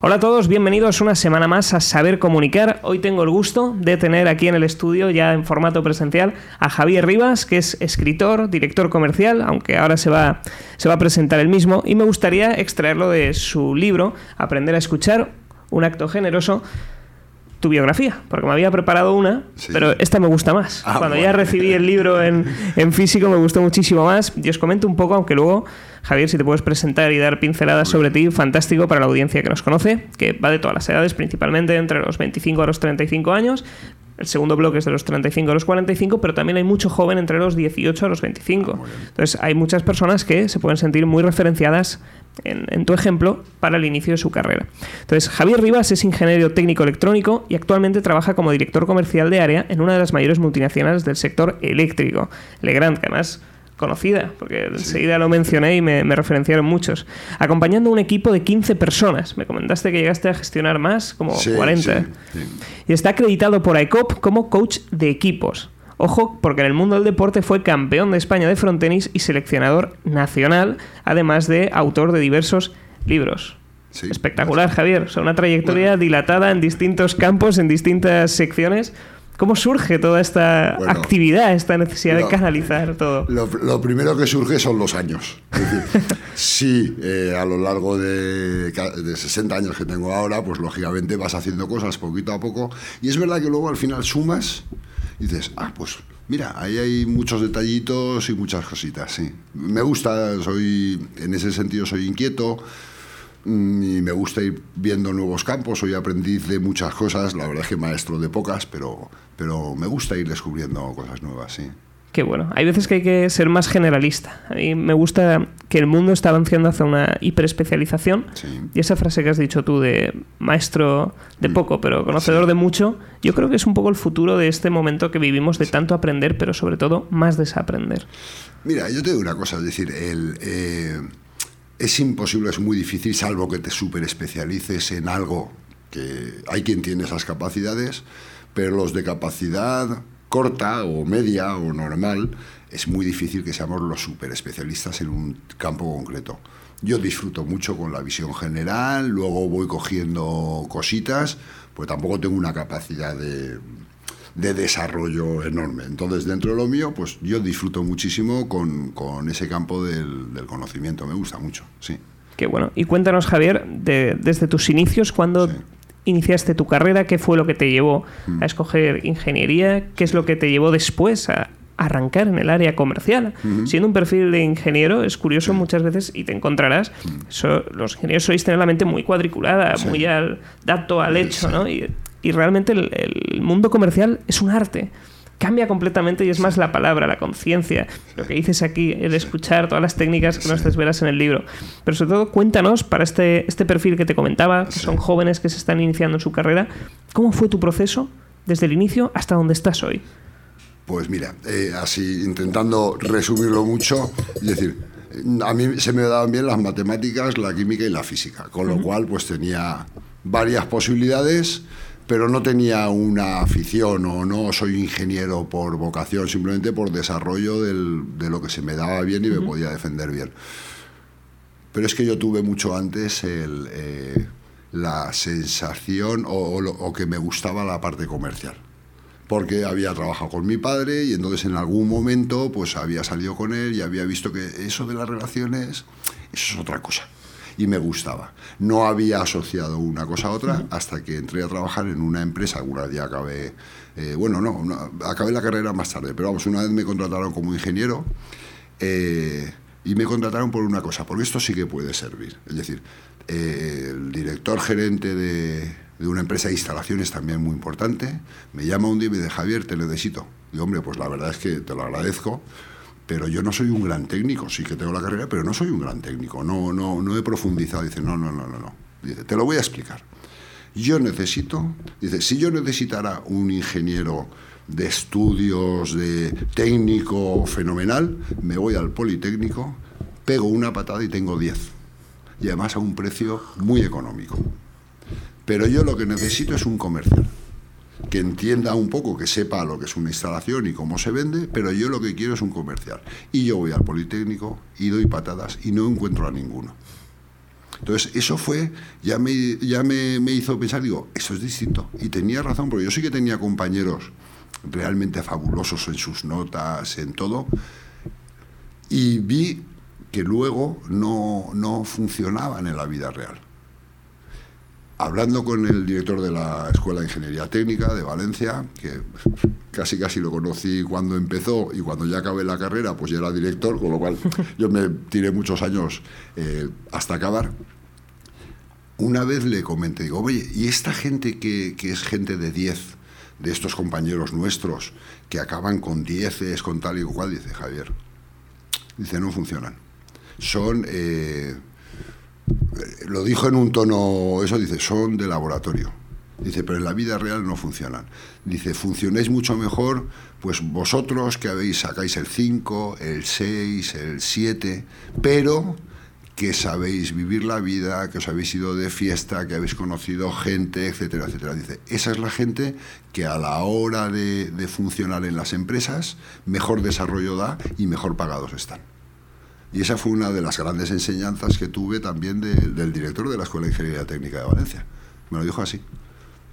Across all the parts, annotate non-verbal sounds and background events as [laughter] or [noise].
Hola a todos, bienvenidos una semana más a Saber Comunicar. Hoy tengo el gusto de tener aquí en el estudio, ya en formato presencial, a Javier Rivas, que es escritor, director comercial, aunque ahora se va, se va a presentar el mismo, y me gustaría extraerlo de su libro, Aprender a escuchar, un acto generoso, tu biografía, porque me había preparado una, pero esta me gusta más. Ah, Cuando bueno. ya recibí el libro en, en físico me gustó muchísimo más. Y os comento un poco, aunque luego, Javier, si te puedes presentar y dar pinceladas sobre ti, fantástico para la audiencia que nos conoce, que va de todas las edades, principalmente entre los 25 a los 35 años. El segundo bloque es de los 35 a los 45, pero también hay mucho joven entre los 18 a los 25. Ah. Entonces, hay muchas personas que se pueden sentir muy referenciadas en, en tu ejemplo para el inicio de su carrera. Entonces, Javier Rivas es ingeniero técnico electrónico y actualmente trabaja como director comercial de área en una de las mayores multinacionales del sector eléctrico, Legrand, que además conocida, porque enseguida lo mencioné y me, me referenciaron muchos, acompañando un equipo de 15 personas. Me comentaste que llegaste a gestionar más, como Sí, 40. sí, sí. Y está acreditado por ICOP como coach de equipos. Ojo, porque en el mundo del deporte fue campeón de España de frontenis y seleccionador nacional, además de autor de diversos libros. Espectacular, Javier. O sea, una trayectoria dilatada en distintos campos, en distintas secciones. ¿Cómo surge toda esta Bueno, actividad, esta necesidad de lo- canalizar todo? Lo, lo primero que surge son los años. Es decir, [laughs] sí, eh, a lo largo de, de 60 años que tengo ahora, pues lógicamente vas haciendo cosas poquito a poco. Y es verdad que luego al final sumas y dices, ah, pues mira, ahí hay muchos detallitos y muchas cositas, sí. Me gusta, soy, en ese sentido soy inquieto. Mm, Y me gusta ir viendo nuevos campos, soy aprendiz de muchas cosas, la verdad es que maestro de pocas, pero, pero me gusta ir descubriendo cosas nuevas, sí. Qué bueno. Hay veces que hay que ser más generalista. A mí me gusta que el mundo está avanzando hacia una hiperespecialización. Sí. Y esa frase que has dicho tú de maestro Mm. de poco, pero conocedor de mucho, yo creo que es un poco el futuro de este momento que vivimos de tanto aprender, pero sobre todo más desaprender. Mira, yo te digo una cosa, es decir, el, eh, es imposible, es muy difícil, salvo que te super especialices en algo que hay quien tiene esas capacidades, pero los de capacidad corta o media o normal, es muy difícil que seamos los super especialistas en un campo concreto. Yo disfruto mucho con la visión general, luego voy cogiendo cositas, pues tampoco tengo una capacidad de, de desarrollo enorme. Entonces, dentro de lo mío, pues yo disfruto muchísimo con, con ese campo del, del conocimiento, me gusta mucho, sí. Qué bueno. Y cuéntanos, Javier, de- desde tus inicios, ¿cuándo Sí. iniciaste tu carrera? ¿Qué fue lo que te llevó Mm. a escoger ingeniería? ¿Qué es lo que te llevó después a arrancar en el área comercial? Siendo un perfil de ingeniero, es curioso muchas veces y te encontrarás, so- los ingenieros sois tener la mente muy cuadriculada, Mm. Sí. muy al dato, al hecho, Sí. ¿no? Y, y realmente el, el mundo comercial es un arte. Cambia completamente y es más la palabra, la conciencia, lo que dices aquí, el escuchar todas las técnicas que nos desvelas en el libro. Pero sobre todo, cuéntanos para este, este perfil que te comentaba, que son jóvenes que se están iniciando en su carrera, ¿cómo fue tu proceso desde el inicio hasta donde estás hoy? Pues mira, eh, así intentando resumirlo mucho, es decir, a mí se me daban bien las matemáticas, la química y la física, con lo cual pues tenía varias posibilidades, pero no tenía una afición o no soy ingeniero por vocación, simplemente por desarrollo del- de lo que se me daba bien y me podía defender bien. Pero es que yo tuve mucho antes el, eh, la sensación o, o que me gustaba la parte comercial. Porque había trabajado con mi padre y entonces en algún momento pues había salido con él y había visto que eso de las relaciones, eso es otra cosa. Y me gustaba. No había asociado una cosa a otra hasta que entré a trabajar en una empresa, alguna ya acabé, eh, bueno, no, no, acabé la carrera más tarde, pero vamos, una vez me contrataron como ingeniero eh, y me contrataron por una cosa, porque esto sí que puede servir. Es decir, eh, el director gerente de, de una empresa de instalaciones también muy importante me llama un día y me dice, Javier, te necesito. Y hombre, pues la verdad es que te lo agradezco, pero yo no soy un gran técnico, sí que tengo la carrera, pero no soy un gran técnico, no, no, no he profundizado. Dice, no, no, no, no, no. Dice, te lo voy a explicar. Yo necesito, dice, si yo necesitara un ingeniero de estudios, de técnico fenomenal, me voy al Politécnico, pego una patada y tengo 10. Y además a un precio muy económico. Pero yo lo que necesito es un comercial que entienda un poco, que sepa lo que es una instalación y cómo se vende, pero yo lo que quiero es un comercial. Y yo voy al Politécnico y doy patadas y no encuentro a ninguno. Entonces, eso fue, ya me, ya me, me hizo pensar, digo, eso es distinto. Y tenía razón, porque yo sí que tenía compañeros realmente fabulosos en sus notas, en todo, y vi que luego no, no funcionaban en la vida real. Hablando con el director de la Escuela de Ingeniería Técnica de Valencia, que casi casi lo conocí cuando empezó y cuando ya acabé la carrera, pues ya era director, con lo cual yo me tiré muchos años eh, hasta acabar. Una vez le comenté, digo, oye, ¿y esta gente que, que es gente de 10, de estos compañeros nuestros, que acaban con 10, con tal y cual? Dice Javier, dice, no funcionan. Son... Eh, lo dijo en un tono, eso dice, son de laboratorio. Dice, pero en la vida real no funcionan. Dice, funcionáis mucho mejor, pues vosotros que habéis, sacáis el 5, el 6, el 7, pero que sabéis vivir la vida, que os habéis ido de fiesta, que habéis conocido gente, etcétera, etcétera. Dice, esa es la gente que a la hora de, de funcionar en las empresas mejor desarrollo da y mejor pagados están. Y esa fue una de las grandes enseñanzas que tuve también del director de la Escuela de Ingeniería Técnica de Valencia. Me lo dijo así.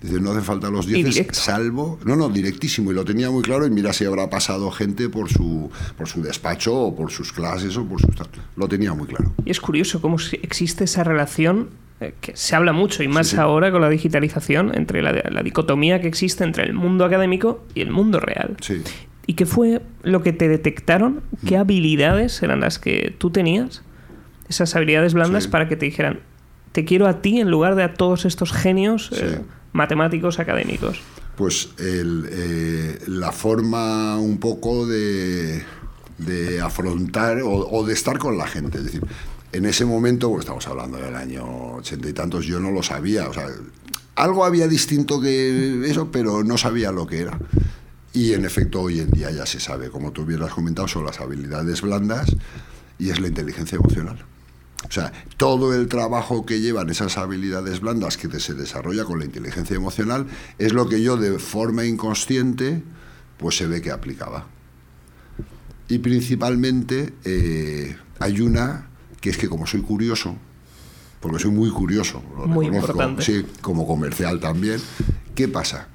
Dice, no hace falta los 10, salvo... No, no, directísimo, y lo tenía muy claro, y mira si habrá pasado gente por su, por su despacho, o por sus clases, o por sus... Lo tenía muy claro. Y es curioso cómo existe esa relación, eh, que se habla mucho, y más ahora con la digitalización, entre la, la, dicotomía que existe entre el mundo académico y el mundo real. Sí. ¿Y qué fue lo que te detectaron? ¿Qué mm. habilidades eran las que tú tenías? Esas habilidades blandas para que te dijeran, te quiero a ti en lugar de a todos estos genios eh, matemáticos académicos. Pues eh, la forma un poco de, afrontar o, de estar con la gente. Es decir, en ese momento, pues estamos hablando del año ochenta y tantos, yo no lo sabía. O sea, algo había distinto que eso, pero no sabía lo que era. Y en efecto hoy en día ya se sabe, como tú hubieras comentado, son las habilidades blandas y es la inteligencia emocional. O sea, todo el trabajo que llevan esas habilidades blandas que se desarrolla con la inteligencia emocional es lo que yo de forma inconsciente pues se ve que aplicaba. Y principalmente eh, hay una que es que como soy curioso, porque soy muy curioso, lo muy importante. sí, como comercial también, ¿qué pasa?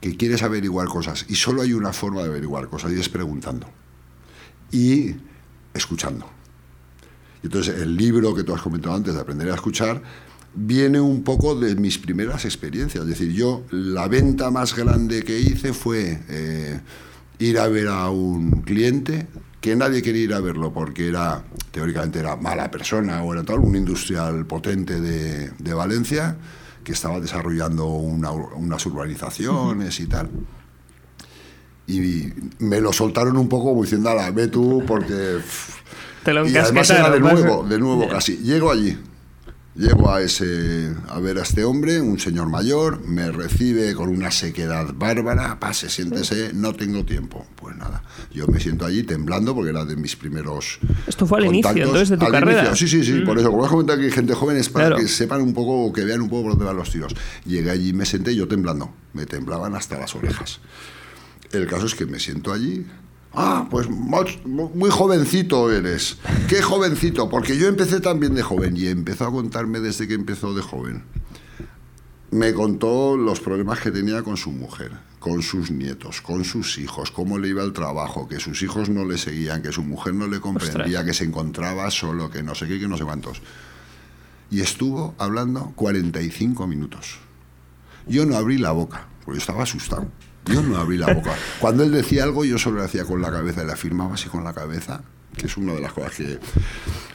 Que quieres averiguar cosas y solo hay una forma de averiguar cosas y es preguntando y escuchando. Entonces el libro que tú has comentado antes de aprender a escuchar viene un poco de mis primeras experiencias. Es decir, yo la venta más grande que hice fue eh, ir a ver a un cliente que nadie quería ir a verlo porque era teóricamente era mala persona o era tal, un industrial potente de, de Valencia que estaba desarrollando unas urbanizaciones y tal. Y me lo soltaron un poco como diciendo, ala, ve tú, porque... Te lo y además era de nuevo, de nuevo casi. Llego allí, Llego a, ese, a ver a este hombre, un señor mayor, me recibe con una sequedad bárbara, pase, siéntese, no tengo tiempo. Pues nada, yo me siento allí temblando porque era de mis primeros. Esto fue al inicio, entonces, de tu carrera. Sí, sí, sí, por mm. eso, como has comentado que hay gente joven es para que sepan un poco, que vean un poco por dónde van los tiros. Llegué allí, me senté yo temblando, me temblaban hasta las orejas. El caso es que me siento allí, Ah, pues muy jovencito eres. Qué jovencito, porque yo empecé también de joven y empezó a contarme desde que empezó de joven. Me contó los problemas que tenía con su mujer, con sus nietos, con sus hijos, cómo le iba el trabajo, que sus hijos no le seguían, que su mujer no le comprendía, que se encontraba solo, que no sé qué, que no sé cuántos. Y estuvo hablando 45 minutos. Yo no abrí la boca, porque estaba asustado. Yo no abrí la boca. Cuando él decía algo, yo solo le hacía con la cabeza le afirmaba así con la cabeza, que es una de las cosas que...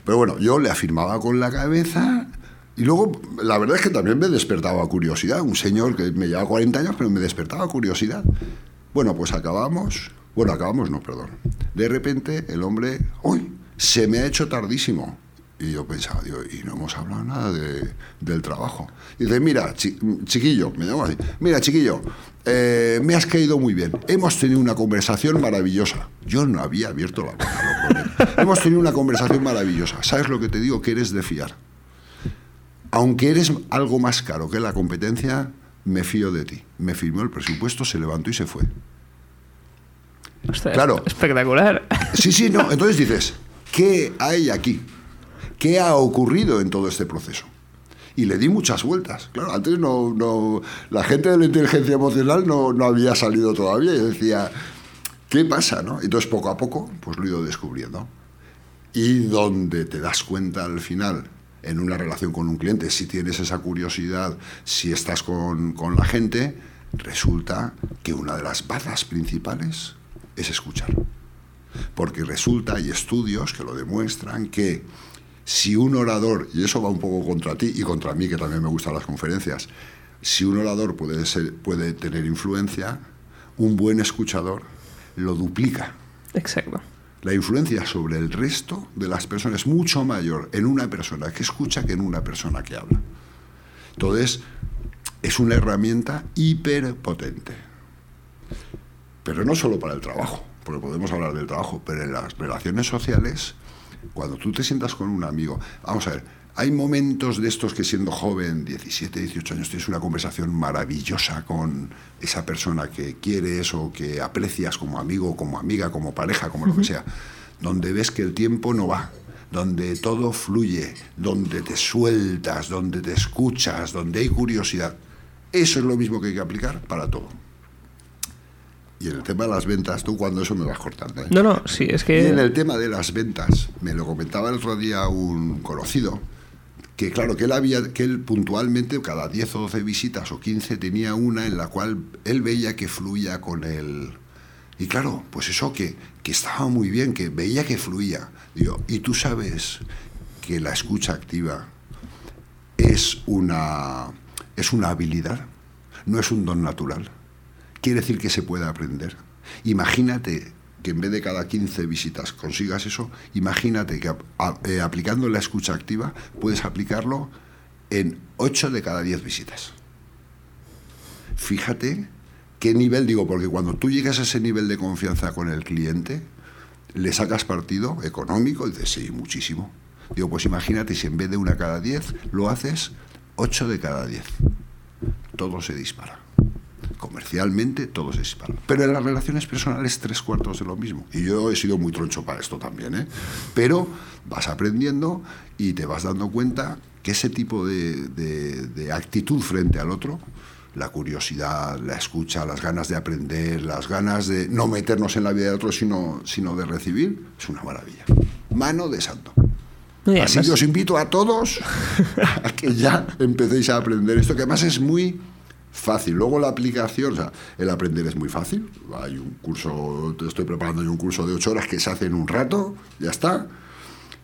Pero bueno, yo le afirmaba con la cabeza y luego, la verdad es que también me despertaba curiosidad. Un señor que me llevaba 40 años, pero me despertaba curiosidad. Bueno, pues acabamos. Bueno, acabamos, no, perdón. De repente, el hombre, uy, se me ha hecho tardísimo. Y yo pensaba, digo, y no hemos hablado nada de, del trabajo. Y dice, mira, chiquillo, me llamo así, mira, chiquillo, eh, me has caído muy bien. Hemos tenido una conversación maravillosa. Yo no había abierto la boca, [laughs] Hemos tenido una conversación maravillosa. ¿Sabes lo que te digo? Que eres de fiar. Aunque eres algo más caro que la competencia, me fío de ti. Me firmó el presupuesto, se levantó y se fue. claro. Espectacular. Sí, sí, no. Entonces dices, [laughs] ¿qué hay aquí? ¿Qué ha ocurrido en todo este proceso? Y le di muchas vueltas. Claro, antes no, la gente de la inteligencia emocional no, había salido todavía. Y decía, ¿qué pasa? No? Entonces, poco a poco, pues lo he ido descubriendo. Y donde te das cuenta al final, en una relación con un cliente, si tienes esa curiosidad, si estás con, con la gente, resulta que una de las bazas principales es escuchar. Porque resulta, hay estudios que lo demuestran, que si un orador, y eso va un poco contra ti y contra mí, que también me gustan las conferencias, si un orador puede, ser, puede tener influencia, un buen escuchador lo duplica. Exacto. La influencia sobre el resto de las personas es mucho mayor en una persona que escucha que en una persona que habla. Entonces, es una herramienta hiperpotente. Pero no solo para el trabajo, porque podemos hablar del trabajo, pero en las relaciones sociales, cuando tú te sientas con un amigo, vamos a ver, hay momentos de estos que siendo joven, 17, 18 años, tienes una conversación maravillosa con esa persona que quieres o que aprecias como amigo, como amiga, como pareja, como lo que sea, donde ves que el tiempo no va, donde todo fluye, donde te sueltas, donde te escuchas, donde hay curiosidad. Eso es lo mismo que hay que aplicar para todo. Y en el tema de las ventas, tú cuando eso me vas cortando. ¿eh? No, no, sí, es que... Y en el tema de las ventas, me lo comentaba el otro día un conocido, que claro, que él, había, que él puntualmente cada 10 o 12 visitas o 15 tenía una en la cual él veía que fluía con él. Y claro, pues eso que, que estaba muy bien, que veía que fluía. Digo, y tú sabes que la escucha activa es una, es una habilidad, no es un don natural. Quiere decir que se puede aprender. Imagínate que en vez de cada 15 visitas consigas eso, imagínate que eh, aplicando la escucha activa puedes aplicarlo en 8 de cada 10 visitas. Fíjate qué nivel, digo, porque cuando tú llegas a ese nivel de confianza con el cliente, le sacas partido económico y dices, sí, muchísimo. Digo, pues imagínate si en vez de una cada 10 lo haces 8 de cada 10. Todo se dispara comercialmente todo se dispara. Pero en las relaciones personales tres cuartos de lo mismo. Y yo he sido muy troncho para esto también. ¿eh? Pero vas aprendiendo y te vas dando cuenta que ese tipo de, de, actitud frente al otro, la curiosidad, la escucha, las ganas de aprender, las ganas de no meternos en la vida de otro, sino, sino de recibir, es una maravilla. Mano de santo. Así que os invito a todos a que ya empecéis a aprender esto, que además es muy fácil. Luego la aplicación, o sea, el aprender es muy fácil. Hay un curso, te estoy preparando un curso de ocho horas que se hace en un rato, ya está.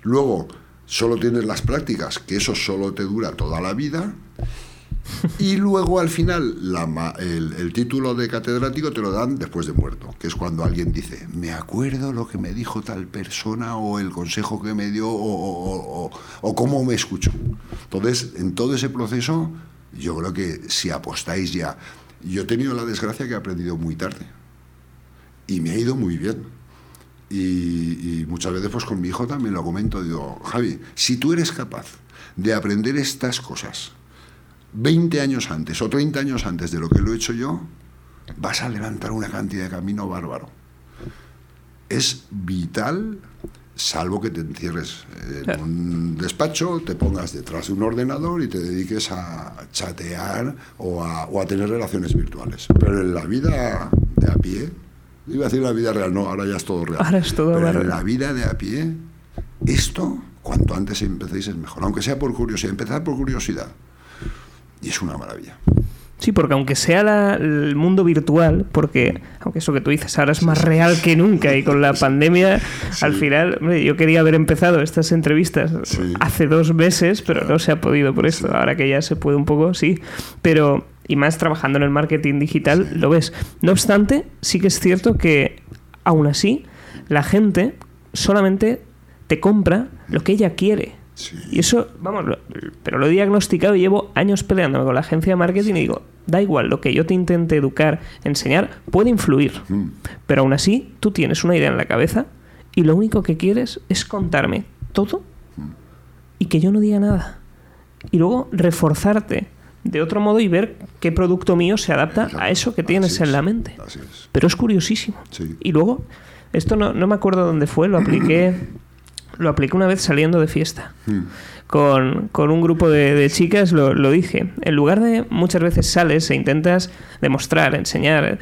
Luego solo tienes las prácticas, que eso solo te dura toda la vida. Y luego al final la, el, título de catedrático te lo dan después de muerto, que es cuando alguien dice, me acuerdo lo que me dijo tal persona o el consejo que me dio o, o, o cómo me escuchó. Entonces, en todo ese proceso yo creo que si apostáis ya... Yo he tenido la desgracia que he aprendido muy tarde. Y me ha ido muy bien. Y, muchas veces pues con mi hijo también lo comento. Digo, Javi, si tú eres capaz de aprender estas cosas 20 años antes o 30 años antes de lo que lo he hecho yo, vas a levantar una cantidad de camino bárbaro. Es vital salvo que te encierres en un despacho, te pongas detrás de un ordenador y te dediques a chatear o a, tener relaciones virtuales. Pero en la vida de a pie, iba a decir la vida real, no, ahora ya es todo real. Ahora es todo Pero en la vida de a pie, esto, cuanto antes empecéis es mejor, aunque sea por curiosidad, empezar por curiosidad. Y es una maravilla. Sí, porque aunque sea el mundo virtual, porque aunque eso que tú dices ahora es más real que nunca y con la pandemia, al final, yo quería haber empezado estas entrevistas hace dos meses, pero no se ha podido por esto. Ahora que ya se puede un poco, sí. Pero, y más trabajando en el marketing digital, lo ves. No obstante, sí que es cierto que aún así, la gente solamente te compra lo que ella quiere. Y eso, vamos, pero lo he diagnosticado y llevo años peleándome con la agencia de marketing y digo, da igual, lo que yo te intente educar, enseñar, puede influir. Mm. Pero aún así, tú tienes una idea en la cabeza y lo único que quieres es contarme todo y que yo no diga nada. Y luego reforzarte de otro modo y ver qué producto mío se adapta a eso que tienes en la mente. Pero es curiosísimo. Y luego, esto no, no me acuerdo dónde fue, lo apliqué [clears throat] lo apliqué una vez saliendo de fiesta. Mm. Con, con un grupo de, de chicas lo, lo dije. En lugar de muchas veces sales e intentas demostrar, enseñar,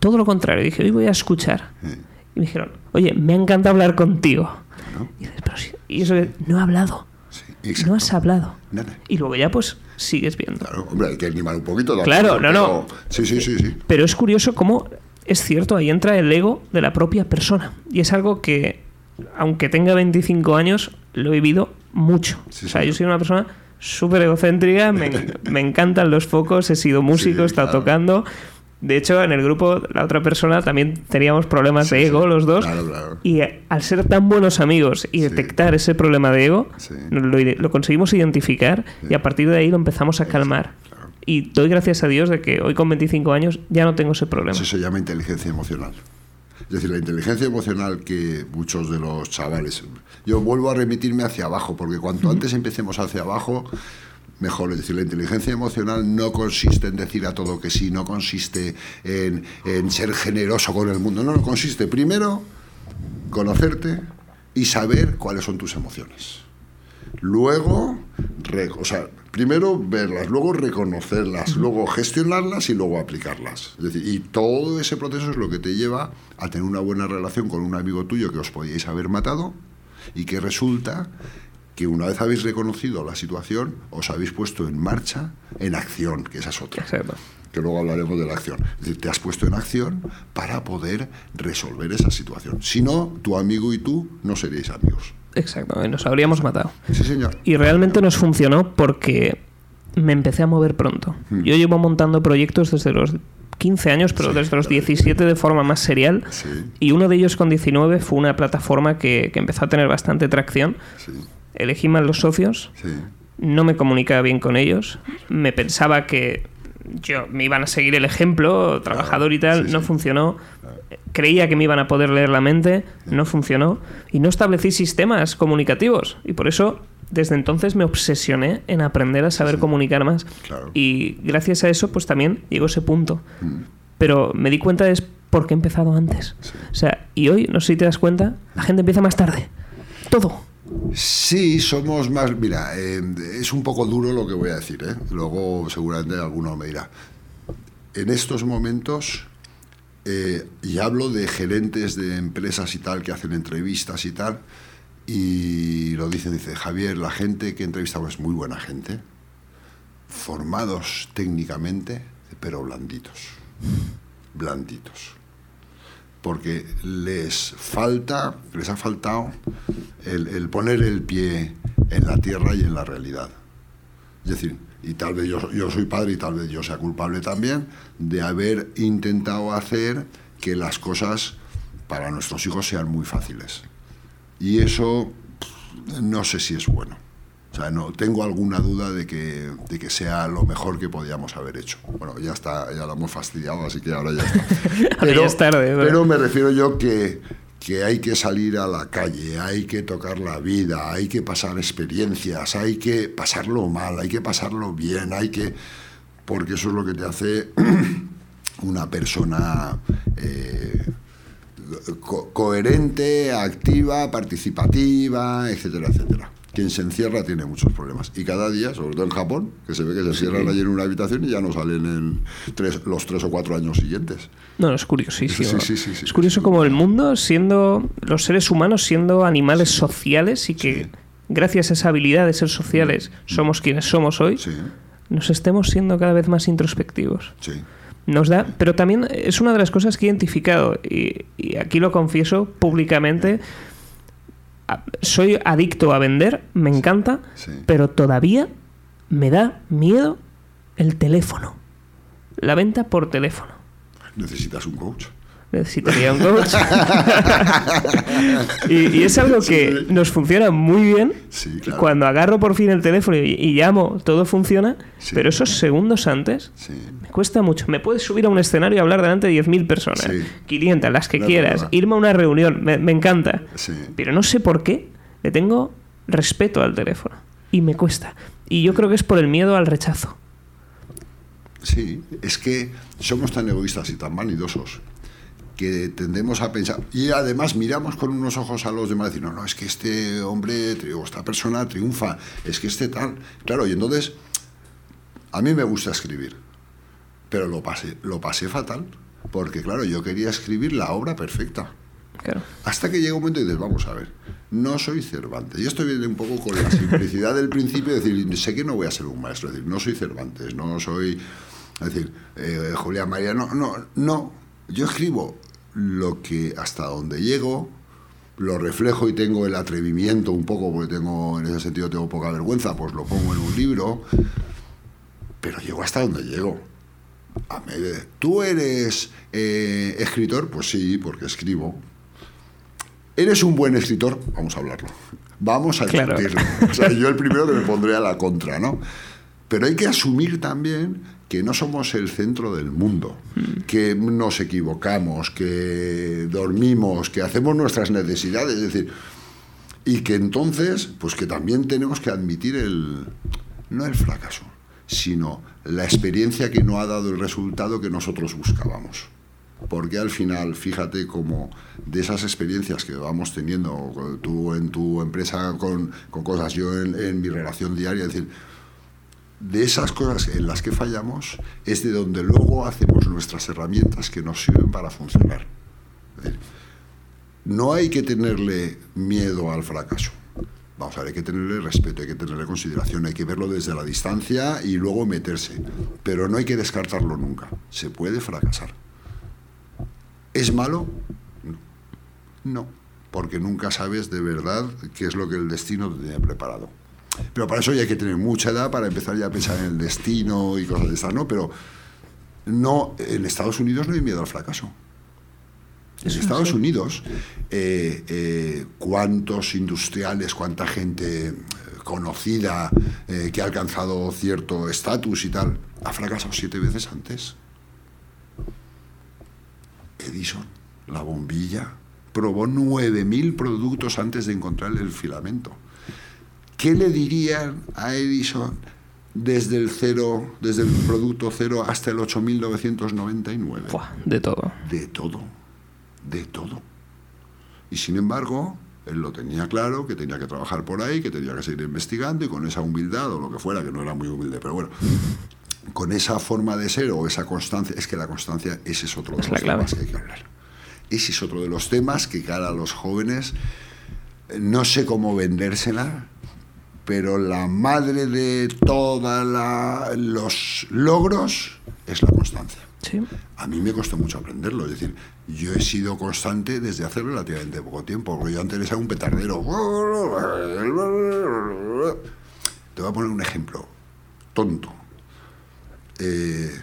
todo lo contrario. Dije, hoy voy a escuchar. Eh, Y me dijeron, oye, me encanta hablar contigo. ¿no? Y dices, pero si- y eso no he hablado. Sí, No has hablado. Nada. Y luego ya pues sigues viendo. Claro, hombre, hay que animar un poquito. también, Claro, no, no. Sí, sí, sí, sí. Pero es curioso cómo es cierto, ahí entra el ego de la propia persona. Y es algo que, aunque tenga 25 años, lo he vivido mucho. Sí, o sea, sí. yo soy una persona súper egocéntrica, me, [laughs] me encantan los focos, he sido músico, he estado claro. tocando. De hecho, en el grupo, la otra persona también teníamos problemas de Sí, ego, sí. los dos. Claro, claro. Y eh, al ser tan buenos amigos y Sí. detectar ese problema de ego, lo, lo conseguimos identificar y a partir de ahí lo empezamos a calmar. Claro. Y doy gracias a Dios de que hoy con 25 años ya no tengo ese problema. Eso se llama inteligencia emocional. Es decir, la inteligencia emocional que muchos de los chavales... Yo vuelvo a remitirme hacia abajo, porque cuanto antes empecemos hacia abajo, mejor. Es decir, la inteligencia emocional no consiste en decir a todo que sí, no consiste en, en ser generoso con el mundo. No, no, consiste primero conocerte y saber cuáles son tus emociones. Luego, o sea, primero verlas, luego reconocerlas, luego gestionarlas y luego aplicarlas. Es decir, y todo ese proceso es lo que te lleva a tener una buena relación con un amigo tuyo que os podíais haber matado y que resulta que una vez habéis reconocido la situación, os habéis puesto en marcha, en acción, que esa es otra Exacto. que luego hablaremos de la acción. Es decir, te has puesto en acción para poder resolver esa situación. Si no, tu amigo y tú no seríais amigos. Exacto, y nos habríamos matado. Sí, señor. Y realmente nos funcionó porque me empecé a mover pronto. Hmm. Yo llevo montando proyectos desde los 15 años, pero Sí, desde los claro. 17 de forma más serial. Sí, Y uno de ellos con 19 fue una plataforma que, que empezó a tener bastante tracción. sí, Elegí mal los socios, sí. no me comunicaba bien con ellos, me pensaba que yo me iban a seguir el ejemplo, trabajador y tal, sí, no sí. funcionó. Creía que me iban a poder leer la mente, no funcionó. Y no establecí sistemas comunicativos. Y por eso, desde entonces me obsesioné en aprender a saber comunicar más. Claro. Y gracias a eso, pues también llegó ese punto. Mm, Pero me di cuenta es por qué he empezado antes. O sea, y hoy, no sé si te das cuenta, la gente empieza más tarde. Todo. Sí, somos más. Mira, eh, es un poco duro lo que voy a decir, ¿eh? Luego seguramente alguno me dirá. En estos momentos, eh, y hablo de gerentes de empresas y tal que hacen entrevistas y tal, y lo dicen, dice Javier, la gente que entrevistamos es muy buena gente, formados técnicamente, pero blanditos. Blanditos porque les falta, les ha faltado el, poner el pie en la tierra y en la realidad. Es decir, y tal vez yo, soy padre y tal vez yo sea culpable también de haber intentado hacer que las cosas para nuestros hijos sean muy fáciles. Y eso no sé si es bueno. O sea, no tengo alguna duda de que, de que sea lo mejor que podíamos haber hecho. Bueno, ya está, ya lo hemos fastidiado, así que ahora ya está. [laughs] Ahora ya es tarde, ¿verdad? pero me refiero yo que, que hay que salir a la calle, hay que tocar la vida, hay que pasar experiencias, hay que pasarlo mal, hay que pasarlo bien, hay que... Porque eso es lo que te hace [clears throat] una persona eh, co- coherente, activa, participativa, etcétera, etcétera. Quien se encierra tiene muchos problemas. Y cada día, sobre todo en Japón, que se ve que se encierran allí en una habitación y ya no salen en tres, los tres o cuatro años siguientes. No, es curiosísimo. Sí, sí, sí, sí, es curioso como el mundo, siendo los seres humanos, siendo animales sociales y que gracias a esa habilidad de ser sociales somos quienes somos hoy, nos estemos siendo cada vez más introspectivos. sí. Nos da, pero también es una de las cosas que he identificado y, y aquí lo confieso públicamente. Soy adicto a vender, me encanta, Sí. pero todavía me da miedo el teléfono. La venta por teléfono. Necesitas un coach. Necesitaría un coach. [laughs] y, y es algo que Sí. nos funciona muy bien. Sí, claro. Cuando agarro por fin el teléfono y, y llamo, todo funciona. Sí. Pero esos segundos antes me cuesta mucho. Me puedes subir a un escenario y hablar delante de 10.000 personas. Sí. 500, las que quieras. Irme a una reunión. Me, me encanta. Pero no sé por qué le tengo respeto al teléfono. Y me cuesta. Y yo creo que es por el miedo al rechazo. Sí, es que somos tan egoístas y tan vanidosos que tendemos a pensar, y además miramos con unos ojos a los demás y decir, no, no, es que este hombre o esta persona triunfa, es que este tal. Claro, y entonces, a mí me gusta escribir, pero lo pasé, lo pasé fatal, porque claro, yo quería escribir la obra perfecta. Hasta que llega un momento y dices, vamos a ver, no soy Cervantes. Y esto viene un poco con la simplicidad del principio, de decir, sé que no voy a ser un maestro, es decir, no soy Cervantes, no soy, es decir, eh, Julián María, no, no, no, yo escribo lo que hasta donde llego, lo reflejo y tengo el atrevimiento un poco, porque tengo, en ese sentido tengo poca vergüenza, pues lo pongo en un libro, pero llego hasta donde llego. ¿Tú eres eh, escritor? Pues sí, porque escribo. ¿Eres un buen escritor? Vamos a hablarlo. Vamos a discutirlo. O sea, yo el primero que me pondré a la contra, ¿no? Pero hay que asumir también que no somos el centro del mundo, mm. que nos equivocamos, que dormimos, que hacemos nuestras necesidades, es decir, y que entonces, pues que también tenemos que admitir el, no el fracaso, sino la experiencia que no ha dado el resultado que nosotros buscábamos. Porque al final, fíjate cómo de esas experiencias que vamos teniendo, tú en tu empresa con, cosas, yo en, en mi relación diaria, es decir, de esas cosas en las que fallamos es de donde luego hacemos nuestras herramientas que nos sirven para funcionar. no hay que tenerle miedo al fracaso. Vamos a ver, hay que tenerle respeto, hay que tenerle consideración, hay que verlo desde la distancia y luego meterse. Pero no hay que descartarlo nunca. Se puede fracasar. ¿Es malo? No, porque nunca sabes de verdad qué es lo que el destino te tiene preparado. Pero para eso ya hay que tener mucha edad para empezar ya a pensar en el destino y cosas de estas, ¿no? Pero no, en Estados Unidos no hay miedo al fracaso. En Estados Unidos, eh, eh, ¿cuántos industriales, cuánta gente eh, conocida que ha alcanzado cierto estatus y tal, ha fracasado siete veces antes? Edison, la bombilla, probó 9.000 productos antes de encontrar el filamento. ¿Qué le dirían a Edison desde el cero, desde el producto cero hasta el 8999? de todo. De todo. De todo. Y sin embargo, él lo tenía claro, que tenía que trabajar por ahí, que tenía que seguir investigando y con esa humildad o lo que fuera, que no era muy humilde, pero bueno, con esa forma de ser o esa constancia, es que la constancia, ese es otro de los temas que hay que hablar. Ese es otro de los temas que cara a los jóvenes, no sé cómo vendérsela, pero la madre de todos los logros es la constancia. A mí me costó mucho aprenderlo, es decir, yo he sido constante desde hace relativamente poco tiempo, porque yo antes era un petardero. Te voy a poner un ejemplo tonto. Eh,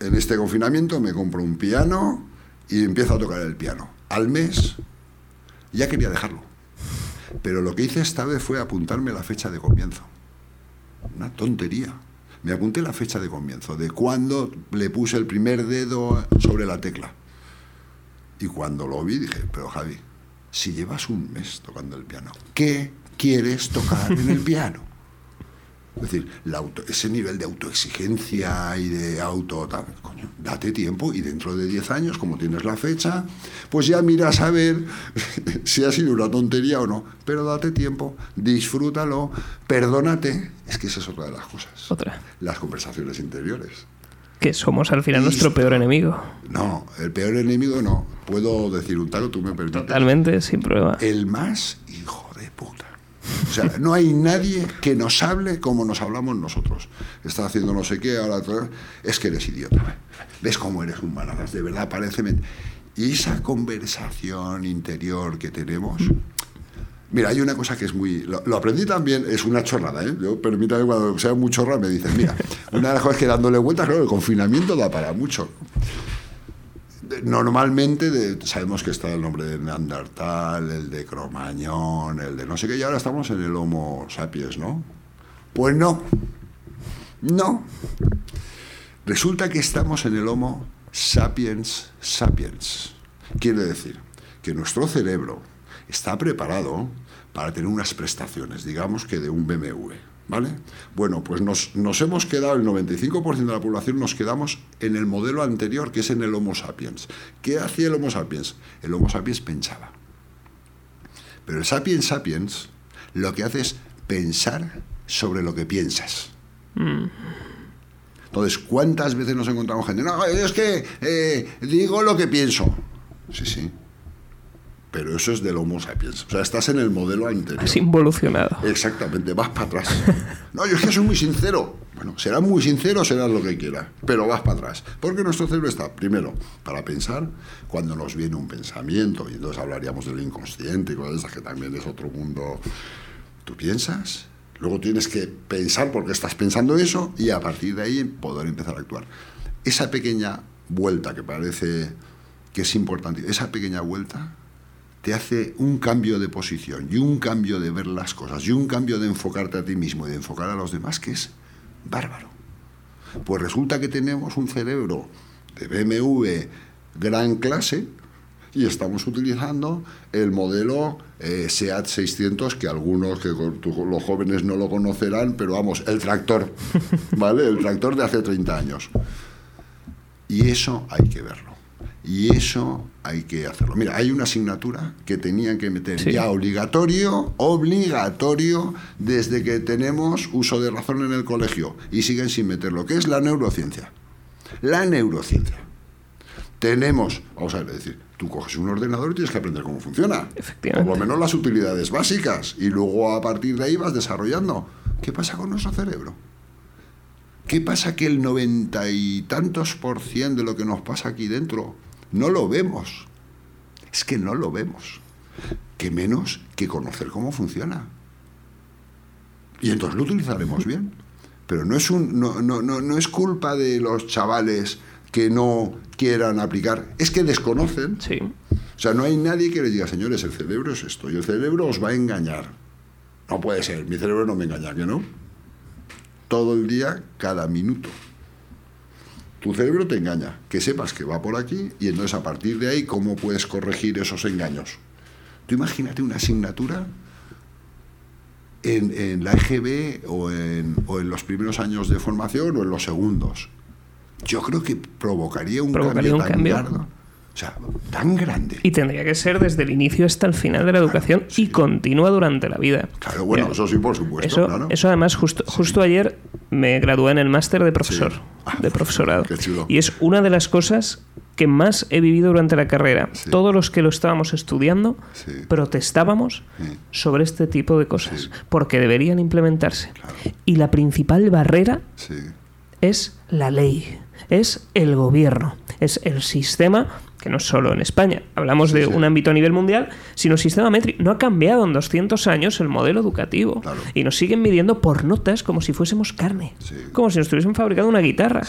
en este confinamiento me compro un piano y empiezo a tocar el piano. Al mes ya quería dejarlo pero lo que hice esta vez fue apuntarme la fecha de comienzo. Una tontería. Me apunté la fecha de comienzo, de cuando le puse el primer dedo sobre la tecla. Y cuando lo vi dije, pero Javi, si llevas un mes tocando el piano, ¿qué quieres tocar en el piano? Es decir, ese nivel de autoexigencia y de auto... coño, date tiempo y dentro de 10 años, como tienes la fecha, pues ya miras a ver [laughs] si ha sido una tontería o no. Pero date tiempo, disfrútalo, perdónate. Es que esa es otra de las cosas. Otra. Las conversaciones interiores. Que somos al final nuestro peor enemigo. No, el peor enemigo no. Puedo decir un tal, tú me permites. Totalmente, sin prueba. El más. O sea, no hay nadie que nos hable como nos hablamos nosotros. Está haciendo no sé qué, ahora es que eres idiota. ¿Ves cómo eres un manadas? De verdad, parece... Y esa conversación interior que tenemos... Mira, hay una cosa que es muy... Lo, aprendí también, es una chorrada, ¿eh? Yo, permítame, cuando sea muy chorra, me dicen, mira, una de las cosas que dándole vueltas, claro, el confinamiento da para mucho normalmente sabemos que está el nombre de Neandertal, el de Cromañón, el de no sé qué, y ahora estamos en el Homo sapiens, ¿no? Pues no, no. Resulta que estamos en el Homo sapiens sapiens. Quiere decir que nuestro cerebro está preparado para tener unas prestaciones, digamos que de un BMW. ¿Vale? Bueno, pues nos, nos hemos quedado, el 95% de la población nos quedamos en el modelo anterior, que es en el Homo sapiens. ¿Qué hacía el Homo sapiens? El Homo sapiens pensaba. Pero el sapiens sapiens lo que hace es pensar sobre lo que piensas. Entonces, ¿cuántas veces nos encontramos gente? No, es que eh, digo lo que pienso. Sí, sí. Pero eso es del Homo sapiens. O sea, estás en el modelo anterior. Has involucionado. Exactamente, vas para atrás. [laughs] No, yo es que soy muy sincero. Bueno, serás muy sincero, serás lo que quieras, pero vas para atrás. Porque nuestro cerebro está, primero, para pensar, cuando nos viene un pensamiento, y entonces hablaríamos del inconsciente y cosas esas, que también es otro mundo. Tú piensas, luego tienes que pensar porque estás pensando eso, y a partir de ahí poder empezar a actuar. Esa pequeña vuelta que parece que es importante, esa pequeña vuelta te hace un cambio de posición y un cambio de ver las cosas y un cambio de enfocarte a ti mismo y de enfocar a los demás que es bárbaro. Pues resulta que tenemos un cerebro de BMW gran clase y estamos utilizando el modelo eh, SEAT 600 que algunos que los jóvenes no lo conocerán, pero vamos, el tractor, [laughs] ¿vale? El tractor de hace 30 años. Y eso hay que verlo. Y eso hay que hacerlo. Mira, hay una asignatura que tenían que meter Sí. ya obligatorio, obligatorio, desde que tenemos uso de razón en el colegio y siguen sin meterlo, que es la neurociencia. La neurociencia. Tenemos, vamos a ver, es decir, tú coges un ordenador y tienes que aprender cómo funciona. Efectivamente. Por lo menos las utilidades básicas. Y luego a partir de ahí vas desarrollando. ¿Qué pasa con nuestro cerebro? ¿Qué pasa que el noventa y tantos por cien de lo que nos pasa aquí dentro no lo vemos? Es que no lo vemos. Que menos que conocer cómo funciona. Y entonces lo utilizaremos bien. Pero no es, un, no, no, no, no es culpa de los chavales que no quieran aplicar. Es que desconocen. Sí. O sea, no hay nadie que les diga, señores, el cerebro es esto y el cerebro os va a engañar. No puede ser, mi cerebro no me engaña, ¿que no? Todo el día, cada minuto. Tu cerebro te engaña, que sepas que va por aquí y entonces a partir de ahí, ¿cómo puedes corregir esos engaños? Tú imagínate una asignatura en, en la EGB o en, o en los primeros años de formación o en los segundos. Yo creo que provocaría un Provocaría cambio un tan cambio. grande. O sea, tan grande. Y tendría que ser desde el inicio hasta el final de la educación y continúa durante la vida. Claro, bueno, Mira, eso sí, por supuesto. Eso, claro. eso además, justo, justo ayer me gradué en el máster de profesor, Sí. Ah, de profesorado. qué chulo. Y es una de las cosas que más he vivido durante la carrera. Todos los que lo estábamos estudiando protestábamos sobre este tipo de cosas, porque deberían implementarse. Claro. Y la principal barrera es la ley, es el gobierno, es el sistema, que no es solo en España, hablamos de sí. un ámbito a nivel mundial, sino el sistema métrico. No ha cambiado en 200 años el modelo educativo. Claro. Y nos siguen midiendo por notas como si fuésemos carne, Sí. como si nos estuviesen fabricando una guitarra.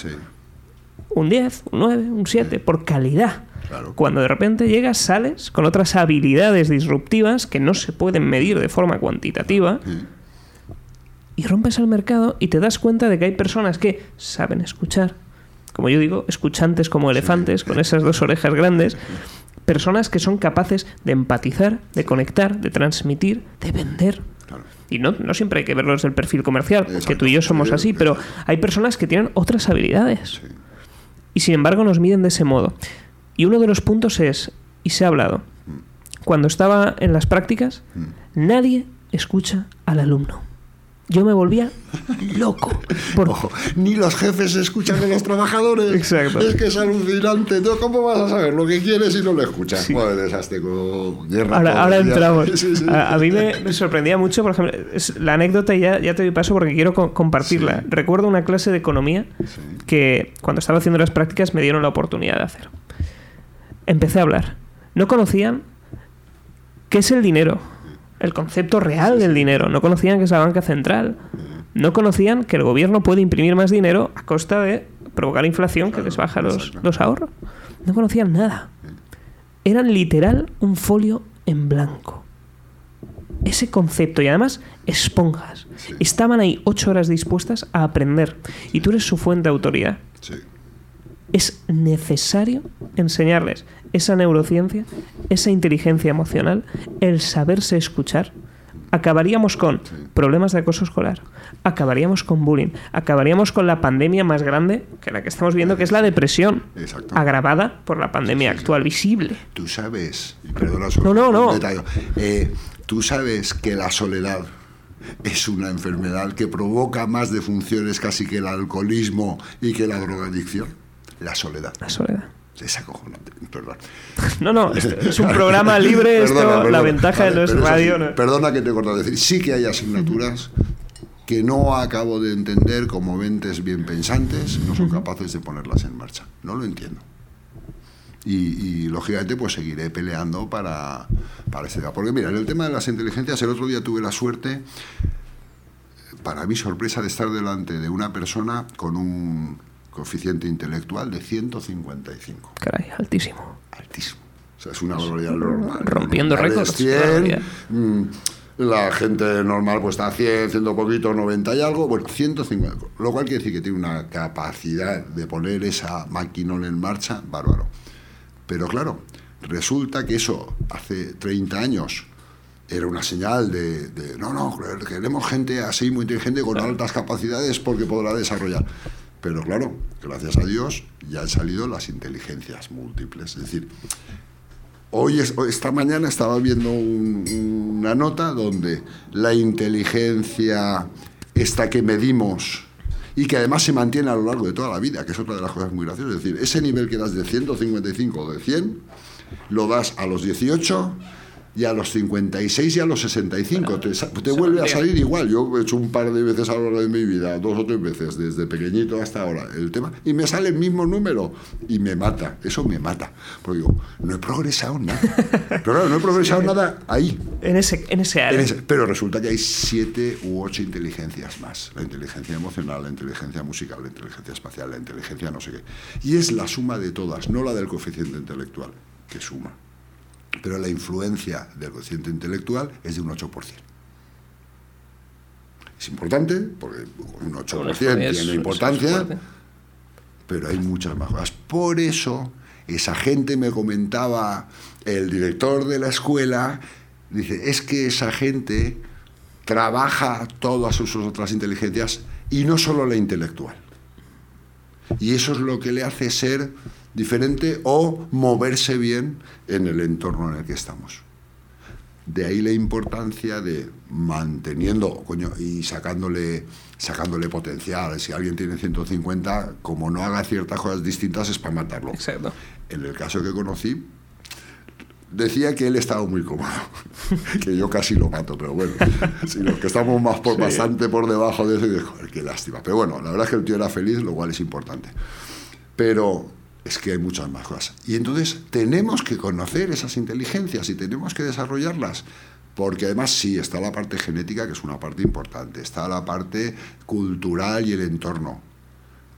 Un 10, un 9, un 7, por calidad. Claro. Cuando de repente llegas, sales con otras habilidades disruptivas que no se pueden medir de forma cuantitativa y rompes el mercado y te das cuenta de que hay personas que saben escuchar, como yo digo, escuchantes como elefantes, con esas dos orejas grandes, personas que son capaces de empatizar, de conectar, de transmitir, de vender. claro. Y no, no siempre hay que verlos del perfil comercial, que Exacto. tú y yo somos Sí, así, pero hay personas que tienen otras habilidades. Sí. Y sin embargo nos miden de ese modo. Y uno de los puntos es, y se ha hablado, cuando estaba en las prácticas, nadie escucha al alumno. Yo me volvía loco. Por, Ojo, ni los jefes escuchan a los trabajadores. Exacto. Es que es alucinante. ¿Tú ¿Cómo vas a saber lo que quieres si no lo escuchas? Sí. Bueno, desastre con guerra. Ahora, ahora entramos. Sí, sí. A, a mí me, me sorprendía mucho, por ejemplo, es la anécdota, y ya, ya te doy paso porque quiero co- compartirla. Recuerdo una clase de economía que cuando estaba haciendo las prácticas me dieron la oportunidad de hacer. Empecé a hablar. No conocían qué es el dinero, el concepto real del dinero. No conocían qué es la banca central. No conocían que el gobierno puede imprimir más dinero a costa de provocar inflación que les baja los, los ahorros. No conocían nada. Eran literal un folio en blanco. Ese concepto y además esponjas. Estaban ahí ocho horas dispuestas a aprender y tú eres su fuente de autoridad. Sí. Es necesario enseñarles esa neurociencia, esa inteligencia emocional, el saberse escuchar acabaríamos con problemas de acoso escolar, acabaríamos con bullying, acabaríamos con la pandemia más grande que la que estamos viendo, que es la depresión, Exacto. agravada por la pandemia Sí, sí. actual visible. Tú sabes, perdona No, no, no. eh, tú sabes que la soledad es una enfermedad que provoca más defunciones casi que el alcoholismo y que la drogadicción. La soledad. La soledad. Es acojonante, perdón. [laughs] No, no, es, es un programa [laughs] libre, esto, Perdona, la ventaja de Vale, no es radio. sí, no- Perdona que te he cortado. Decir, sí que hay asignaturas que no acabo de entender como mentes bien pensantes, no son capaces de ponerlas en marcha. No lo entiendo. Y, y, lógicamente pues seguiré peleando para, para este tema. Porque mira, en el tema de las inteligencias, el otro día tuve la suerte, para mi sorpresa, de estar delante de una persona con un coeficiente intelectual de 155 Caray, altísimo. altísimo. O sea, es una barbaridad normal. Rompiendo récords, 100, barbaridad. mm, la gente normal pues está a 100, 100 poquito, 90 y algo. Bueno, 150. Lo cual quiere decir que tiene una capacidad de poner esa maquinón en marcha bárbaro. Pero claro, resulta que eso hace 30 años era una señal de, de, no, no, queremos gente así muy inteligente con altas capacidades porque podrá desarrollar. Pero claro, gracias a Dios ya han salido las inteligencias múltiples. Es decir, hoy, es- esta mañana estaba viendo un- una nota donde la inteligencia esta que medimos y que además se mantiene a lo largo de toda la vida, que es otra de las cosas muy graciosas. Es decir, ese nivel que das de 155 o de 100, lo das a los 18 y a los 56 y a los 65. Te, te vuelve a salir igual. Yo he hecho un par de veces a lo largo de mi vida, dos o tres veces, desde pequeñito hasta ahora, el tema, y me sale el mismo número y me mata. Eso me mata. Porque digo, no he progresado nada. Pero claro, no he [laughs] progresado nada ahí. En ese, en ese área. En ese- pero resulta que hay siete u ocho inteligencias más. La inteligencia emocional, la inteligencia musical, la inteligencia espacial, la inteligencia no sé qué. Y es la suma de todas, no la del coeficiente intelectual, que suma. Pero la influencia del coeficiente intelectual es de un 8%. Es importante, porque un 8% Es- tiene es importancia, pero hay muchas más cosas. Por eso, esa gente me comentaba, el director de la escuela, dice, es que esa gente trabaja todas sus otras inteligencias y no solo la intelectual. Y eso es lo que le hace ser diferente o moverse bien en el entorno en el que estamos. De ahí la importancia de manteniendo coño, y sacándole, sacándole potencial. Si alguien tiene 150, como no haga ciertas cosas distintas, es para matarlo. Exacto. En el caso que conocí, decía que él estaba muy cómodo, [laughs] que yo casi lo mato, pero bueno, si los que estamos más por, bastante por debajo de eso, digo, joder, qué lástima. Pero bueno, la verdad es que el tío era feliz, lo cual es importante. Pero es que hay muchas más cosas. Y entonces tenemos que conocer esas inteligencias y tenemos que desarrollarlas. Porque además sí, está la parte genética, que es una parte importante, está la parte cultural y el entorno.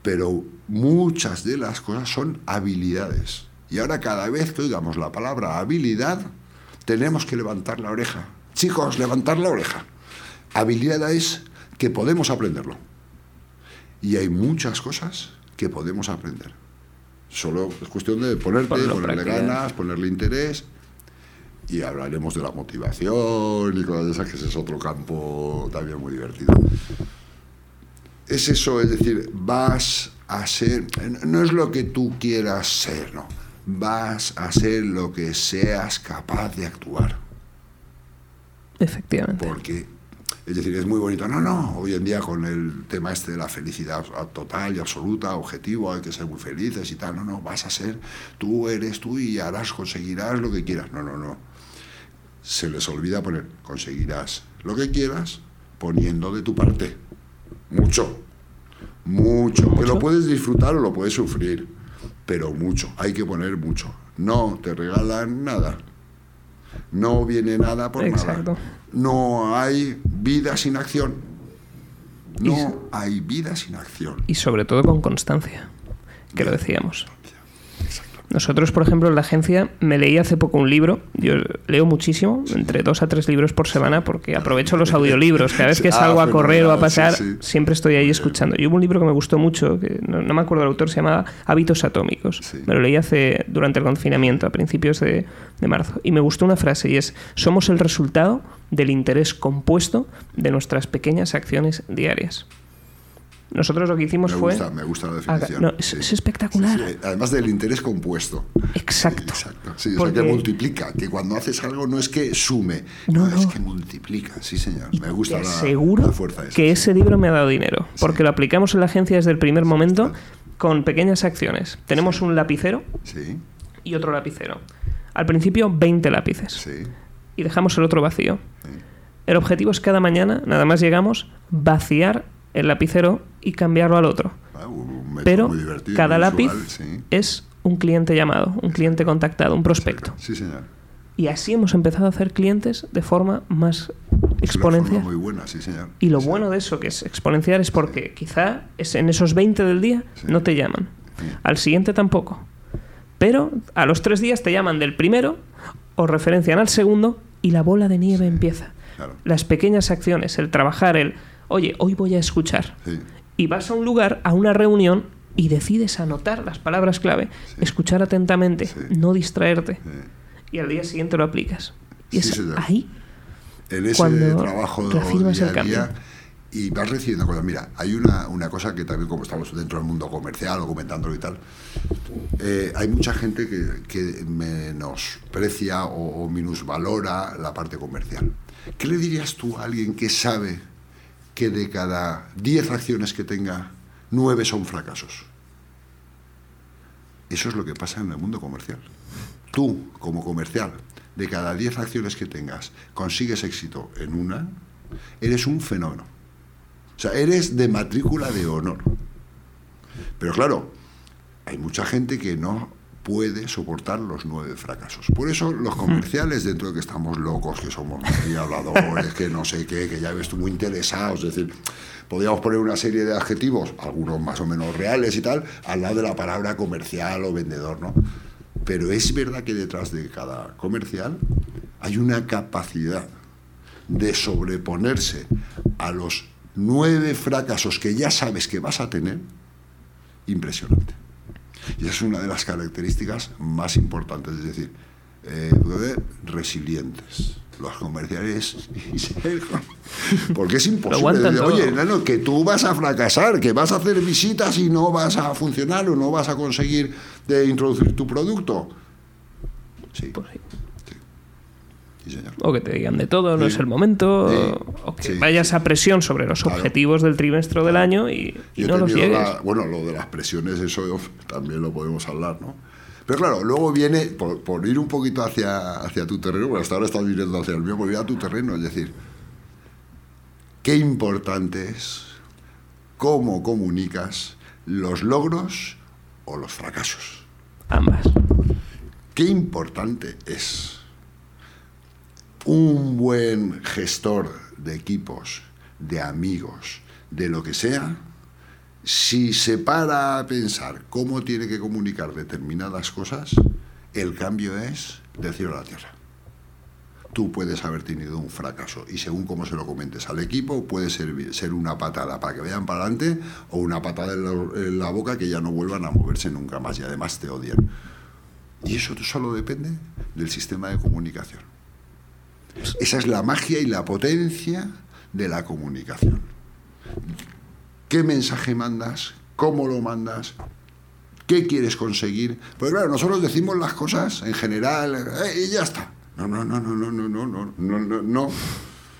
Pero muchas de las cosas son habilidades. Y ahora cada vez que oigamos la palabra habilidad, tenemos que levantar la oreja. Chicos, levantar la oreja. Habilidad es que podemos aprenderlo. Y hay muchas cosas que podemos aprender. Solo es cuestión de ponerte, ponerle práctica. ganas, ponerle interés. Y hablaremos de la motivación y cosas de esas, que ese es otro campo también muy divertido. Es eso, es decir, vas a ser, no es lo que tú quieras ser, no. Vas a ser lo que seas capaz de actuar. Efectivamente. Porque, es decir, es muy bonito. No, no, hoy en día con el tema este de la felicidad total y absoluta, objetivo, hay que ser muy felices y tal. No, no, vas a ser, tú eres tú y harás, conseguirás lo que quieras. No, no, no. Se les olvida poner, conseguirás lo que quieras poniendo de tu parte. Mucho. Mucho. Que lo puedes disfrutar o lo puedes sufrir. Pero mucho. Hay que poner mucho. No te regalan nada. No viene nada por Exacto. nada. No hay vida sin acción. No hay vida sin acción. Y sobre todo con constancia, que lo decíamos. Nosotros, por ejemplo, en la agencia me leí hace poco un libro. Yo leo muchísimo, entre dos a tres libros por semana, porque aprovecho los audiolibros. Cada vez que [laughs] Ah, salgo a correr o a pasar, siempre estoy ahí escuchando. Y hubo un libro que me gustó mucho, que no, no me acuerdo el autor, se llamaba Hábitos Atómicos. Me lo leí hace durante el confinamiento, a principios de, de marzo. Y me gustó una frase y es: Somos el resultado del interés compuesto de nuestras pequeñas acciones diarias. Nosotros lo que hicimos Me fue. gusta, me gusta la definición. no, es, Sí. es espectacular. Sí, sí, Además del interés compuesto. Exacto. Exacto. Sí, o sea, Porque- que multiplica. Que cuando haces algo no es que sume, No, no, es que multiplica. Sí, señor. Me gusta la, aseguro la fuerza esa. que ese libro me ha dado dinero, porque lo aplicamos en la agencia desde el primer momento con pequeñas acciones. Tenemos un lapicero Sí, y otro lapicero. Al principio 20 lápices sí. y dejamos el otro vacío. El objetivo es cada mañana, nada más llegamos, vaciar el lapicero y cambiarlo al otro. Ah, un Pero cada lápiz visual, sí. es un cliente llamado, un cliente contactado, un prospecto. Sí, señor. Y así hemos empezado a hacer clientes de forma más forma exponencial. muy buena, sí, señor. Y lo Sí, bueno de eso, que es exponencial, es porque quizá es en esos 20 del día no te llaman. Al siguiente tampoco. Pero a los tres días te llaman del primero o referencian al segundo y la bola de nieve empieza. Claro. Las pequeñas acciones, el trabajar, el, oye, hoy voy a escuchar. Sí. Y vas a un lugar, a una reunión, y decides anotar las palabras clave, Sí. escuchar atentamente, Sí. no distraerte. Y al día siguiente lo aplicas. Y es señor. ahí en ese Cuando trabajo reafirmas día el cambio. día y vas recibiendo cosas. Mira, hay una, una cosa que también como estamos dentro del mundo comercial o comentándolo y tal, eh, hay mucha gente que, que menosprecia o, o minusvalora la parte comercial. ¿Qué le dirías tú a alguien que sabe que de cada 10 acciones que tenga, 9 son fracasos? Eso es lo que pasa en el mundo comercial. Tú, como comercial, de cada 10 acciones que tengas, consigues éxito en una, eres un fenómeno. O sea, eres de matrícula de honor. Pero claro, hay mucha gente que no puede soportar los nueve fracasos. Por eso los comerciales, [laughs] dentro de que estamos locos, que somos muy habladores, que no sé qué, que ya ves tú muy interesados, es decir, podríamos poner una serie de adjetivos, algunos más o menos reales y tal, al lado de la palabra comercial o vendedor, ¿no? Pero es verdad que detrás de cada comercial hay una capacidad de sobreponerse a los nueve fracasos que ya sabes que vas a tener, impresionante. Y es una de las características más importantes, es decir, eh, resilientes. Los comerciales, [laughs] porque es imposible. decir. Oye, nano, que tú vas a fracasar, que vas a hacer visitas y no vas a funcionar o no vas a conseguir de introducir tu producto. Sí, Pues sí. Sí, señor. O que te digan de todo, no Sí. es el momento. Sí. O que vayas a presión sobre los Claro. objetivos del trimestre del año y, no los llegues. la- bueno, lo de las presiones, eso también lo podemos hablar, ¿no? Pero claro, luego viene, por, por ir un poquito hacia, hacia tu terreno, porque hasta ahora estás viniendo hacia el mío, por ir a tu terreno, es decir, qué importante es cómo comunicas los logros o los fracasos. Ambas. Qué importante es un buen gestor de equipos, de amigos, de lo que sea, si se para a pensar cómo tiene que comunicar determinadas cosas, el cambio es del cielo a la tierra. Tú puedes haber tenido un fracaso y según cómo se lo comentes al equipo, puede ser, ser una patada para que vayan para adelante o una patada en la, en la boca que ya no vuelvan a moverse nunca más y además te odian. Y eso solo depende del sistema de comunicación. Esa es la magia y la potencia de la comunicación. ¿Qué mensaje mandas? ¿Cómo lo mandas? ¿Qué quieres conseguir? Pues claro, nosotros decimos las cosas en general eh, y ya está. No, no, no, no, no, no, no, no, no, no, no,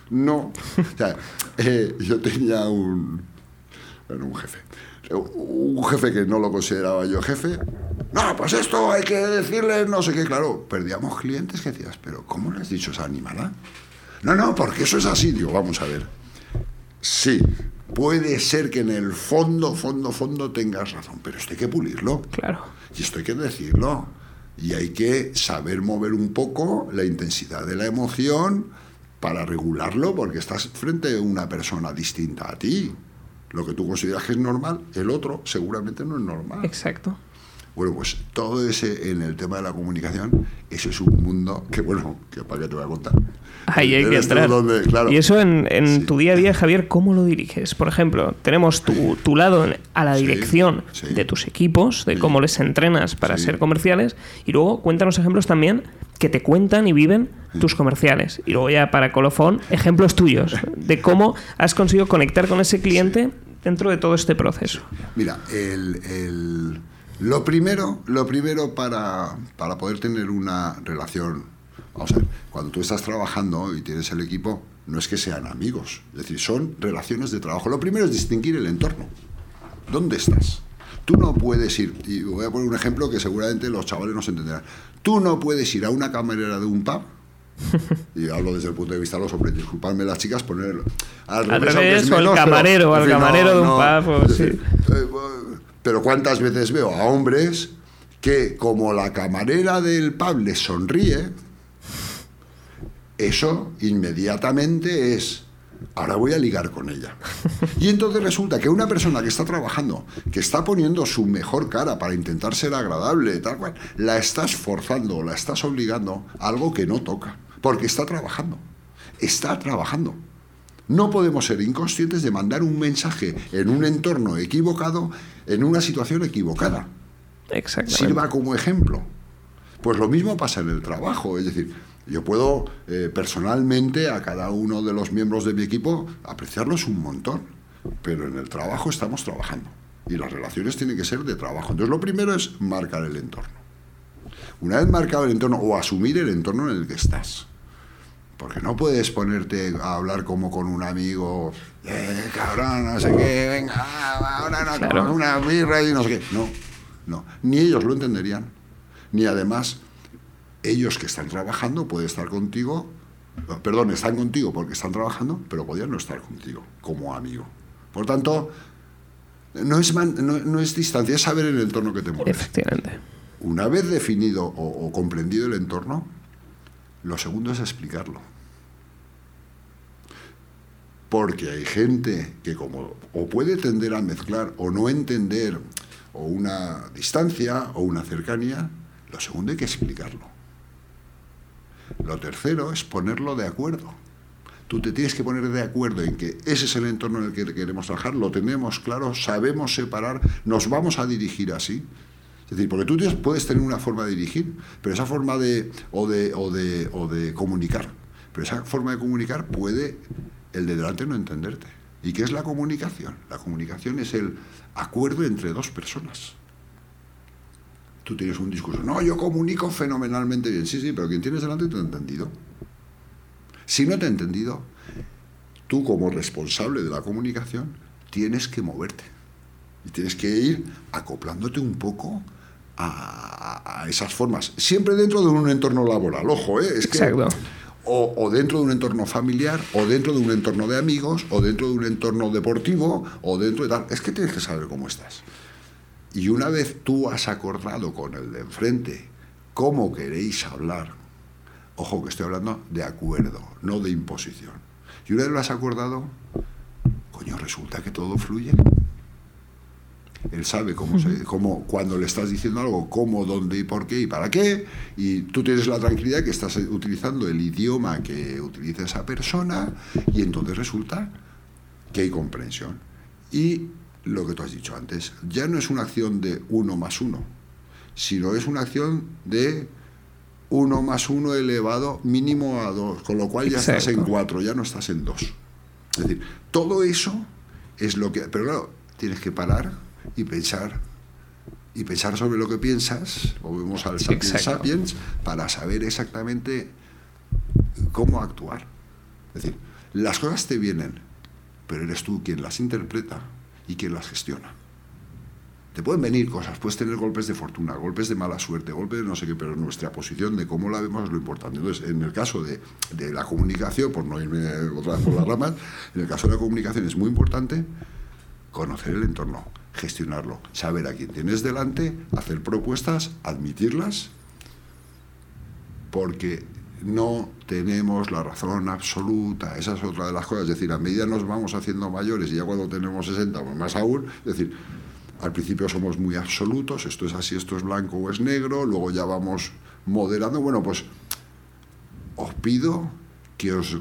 no. O sea, eh, yo tenía un, bueno, un jefe. Un jefe que no lo consideraba yo jefe. No, pues esto hay que decirle no sé qué. Claro, perdíamos clientes que decías, pero ¿cómo le has dicho esa animada? No, no, porque eso es así. Digo, vamos a ver. Sí, puede ser que en el fondo, fondo, fondo tengas razón, pero esto hay que pulirlo. Claro. Y esto hay que decirlo. Y hay que saber mover un poco la intensidad de la emoción para regularlo, porque estás frente a una persona distinta a ti. Lo que tú consideras que es normal, el otro seguramente no es normal. Exacto. Bueno, pues todo ese en el tema de la comunicación, eso es un mundo que, bueno, que para qué te voy a contar. Ahí hay que entrar. Y eso en, tu día a día, Javier, ¿cómo lo diriges? Por ejemplo, tenemos tu, lado a la dirección de tus equipos, de cómo les entrenas para ser comerciales, y luego cuéntanos ejemplos también que te cuentan y viven tus comerciales. Y luego ya para colofón, ejemplos tuyos de cómo has conseguido conectar con ese cliente dentro de todo este proceso. Mira, el lo primero, lo primero para, poder tener una relación, vamos a ver, cuando tú estás trabajando y tienes el equipo, no es que sean amigos, es decir, son relaciones de trabajo. Lo primero es distinguir el entorno. ¿Dónde estás? Tú no puedes ir, y voy a poner un ejemplo que seguramente los chavales no se entenderán. Tú no puedes ir a una camarera de un pub [laughs] y hablo desde el punto de vista de los hombres, disculpadme las chicas, ponerlo al revés, o el camarero, al camarero de un pub. sí. Eh, pero ¿cuántas veces veo a hombres que como la camarera del pub les sonríe, eso inmediatamente es, ahora voy a ligar con ella. [laughs] Y entonces resulta que una persona que está trabajando, que está poniendo su mejor cara para intentar ser agradable, tal cual, la estás forzando, la estás obligando a algo que no toca, porque está trabajando, está trabajando. No podemos ser inconscientes de mandar un mensaje en un entorno equivocado, en una situación equivocada. Exactamente. Sirva como ejemplo. Pues lo mismo pasa en el trabajo, es decir, yo puedo eh, personalmente a cada uno de los miembros de mi equipo apreciarlos un montón, pero en el trabajo estamos trabajando y las relaciones tienen que ser de trabajo. Entonces lo primero es marcar el entorno. Una vez marcado el entorno o asumir el entorno en el que estás. Porque no puedes ponerte a hablar como con un amigo, eh, cabrón, no sé qué, venga, ahora no, una birra y no sé qué. No, no. Ni ellos lo entenderían, ni además ellos que están trabajando pueden estar contigo, perdón, están contigo porque están trabajando, pero podrían no estar contigo como amigo. Por tanto, no es, no, es distancia, es saber el entorno que te mueves. Efectivamente. Una vez definido o comprendido el entorno, lo segundo es explicarlo. Porque hay gente que como o puede tender a mezclar o no entender o una distancia o una cercanía, lo segundo hay que explicarlo. Lo tercero es ponerlo de acuerdo. Tú te tienes que poner de acuerdo en que ese es el entorno en el que queremos trabajar, lo tenemos claro, sabemos separar, nos vamos a dirigir así. Es decir, porque tú puedes tener una forma de dirigir, pero esa forma de o, de, o, de, o de comunicar, pero esa forma de comunicar puede el de delante no entenderte. ¿Y qué es la comunicación? La comunicación es el acuerdo entre dos personas. Tú tienes un discurso, no, yo comunico fenomenalmente bien. Sí, sí, pero quien tienes delante te ha entendido. Si no te ha entendido, tú como responsable de la comunicación tienes que moverte. Y tienes que ir acoplándote un poco a, esas formas. Siempre dentro de un entorno laboral, ojo, ¿eh? Es que, O, dentro de un entorno familiar, o dentro de un entorno de amigos, o dentro de un entorno deportivo, o dentro de tal. Es que tienes que saber cómo estás. Y una vez tú has acordado con el de enfrente cómo queréis hablar, ojo que estoy hablando de acuerdo, no de imposición. Y una vez lo has acordado, coño, resulta que todo fluye. Él sabe cómo, se, cómo, cuando le estás diciendo algo, cómo, dónde y por qué y para qué. Y tú tienes la tranquilidad que estás utilizando el idioma que utiliza esa persona y entonces resulta que hay comprensión. Y lo que tú has dicho antes, ya no es una acción de uno más uno, sino es una acción de uno más uno elevado mínimo a dos, con lo cual ya estás en cuatro, ya no estás en dos. Es decir, todo eso es lo que... Pero claro, tienes que parar y pensar y pensar sobre lo que piensas, volvemos al sapiens sapiens, para saber exactamente cómo actuar. Es decir, las cosas te vienen, pero eres tú quien las interpreta y quien las gestiona. Te pueden venir cosas, puedes tener golpes de fortuna, golpes de mala suerte, golpes de no sé qué, pero nuestra posición de cómo la vemos es lo importante. Entonces, en el caso de, de la comunicación, por no irme otra vez por las ramas, en el caso de la comunicación es muy importante conocer el entorno, gestionarlo, saber a quién tienes delante, hacer propuestas, admitirlas, porque no tenemos la razón absoluta. Esa es otra de las cosas. Es decir, a medida nos vamos haciendo mayores y ya cuando tenemos 60, pues más aún, es decir, al principio somos muy absolutos, esto es así, esto es blanco o es negro, luego ya vamos moderando. Bueno, pues os pido que os,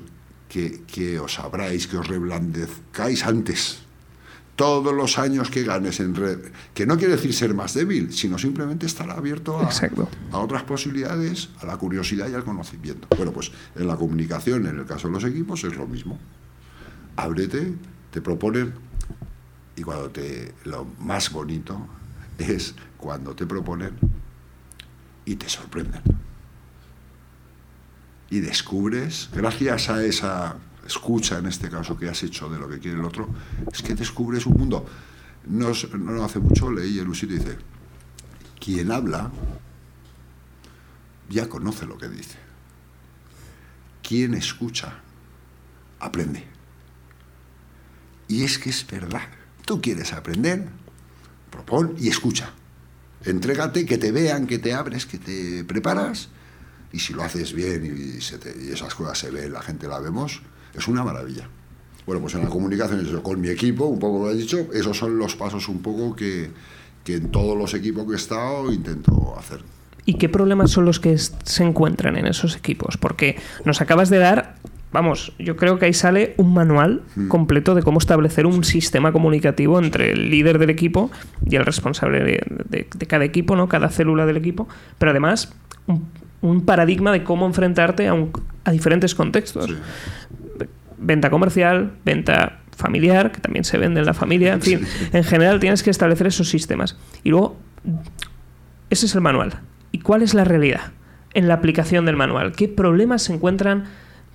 que, que os abráis, que os reblandezcáis antes. Todos los años que ganes en red, que no quiere decir ser más débil, sino simplemente estar abierto a, a otras posibilidades, a la curiosidad y al conocimiento. Bueno, pues en la comunicación, en el caso de los equipos, es lo mismo. Ábrete, te proponen, y cuando te. Lo más bonito es cuando te proponen y te sorprenden. Y descubres, gracias a esa escucha en este caso que has hecho de lo que quiere el otro, es que descubres un mundo. No, no hace mucho leí el Usito y dice, quien habla ya conoce lo que dice. Quien escucha aprende. Y es que es verdad. Tú quieres aprender, propon y escucha. Entrégate, que te vean, que te abres, que te preparas. Y si lo haces bien y, y esas cosas se ven, la gente la vemos, es una maravilla. Bueno, pues en la comunicación, eso, con mi equipo, un poco lo he dicho, esos son los pasos un poco que, que en todos los equipos que he estado intento hacer. ¿Y qué problemas son los que se encuentran en esos equipos? Porque nos acabas de dar, vamos, yo creo que ahí sale un manual completo de cómo establecer un sistema comunicativo entre el líder del equipo y el responsable de, de- de cada equipo, ¿no? Cada célula del equipo, pero además un, un paradigma de cómo enfrentarte a, un- a diferentes contextos. Sí. Venta comercial, venta familiar, que también se vende en la familia, en fin, en general tienes que establecer esos sistemas. Y luego, ese es el manual. ¿Y cuál es la realidad en la aplicación del manual? ¿Qué problemas se encuentran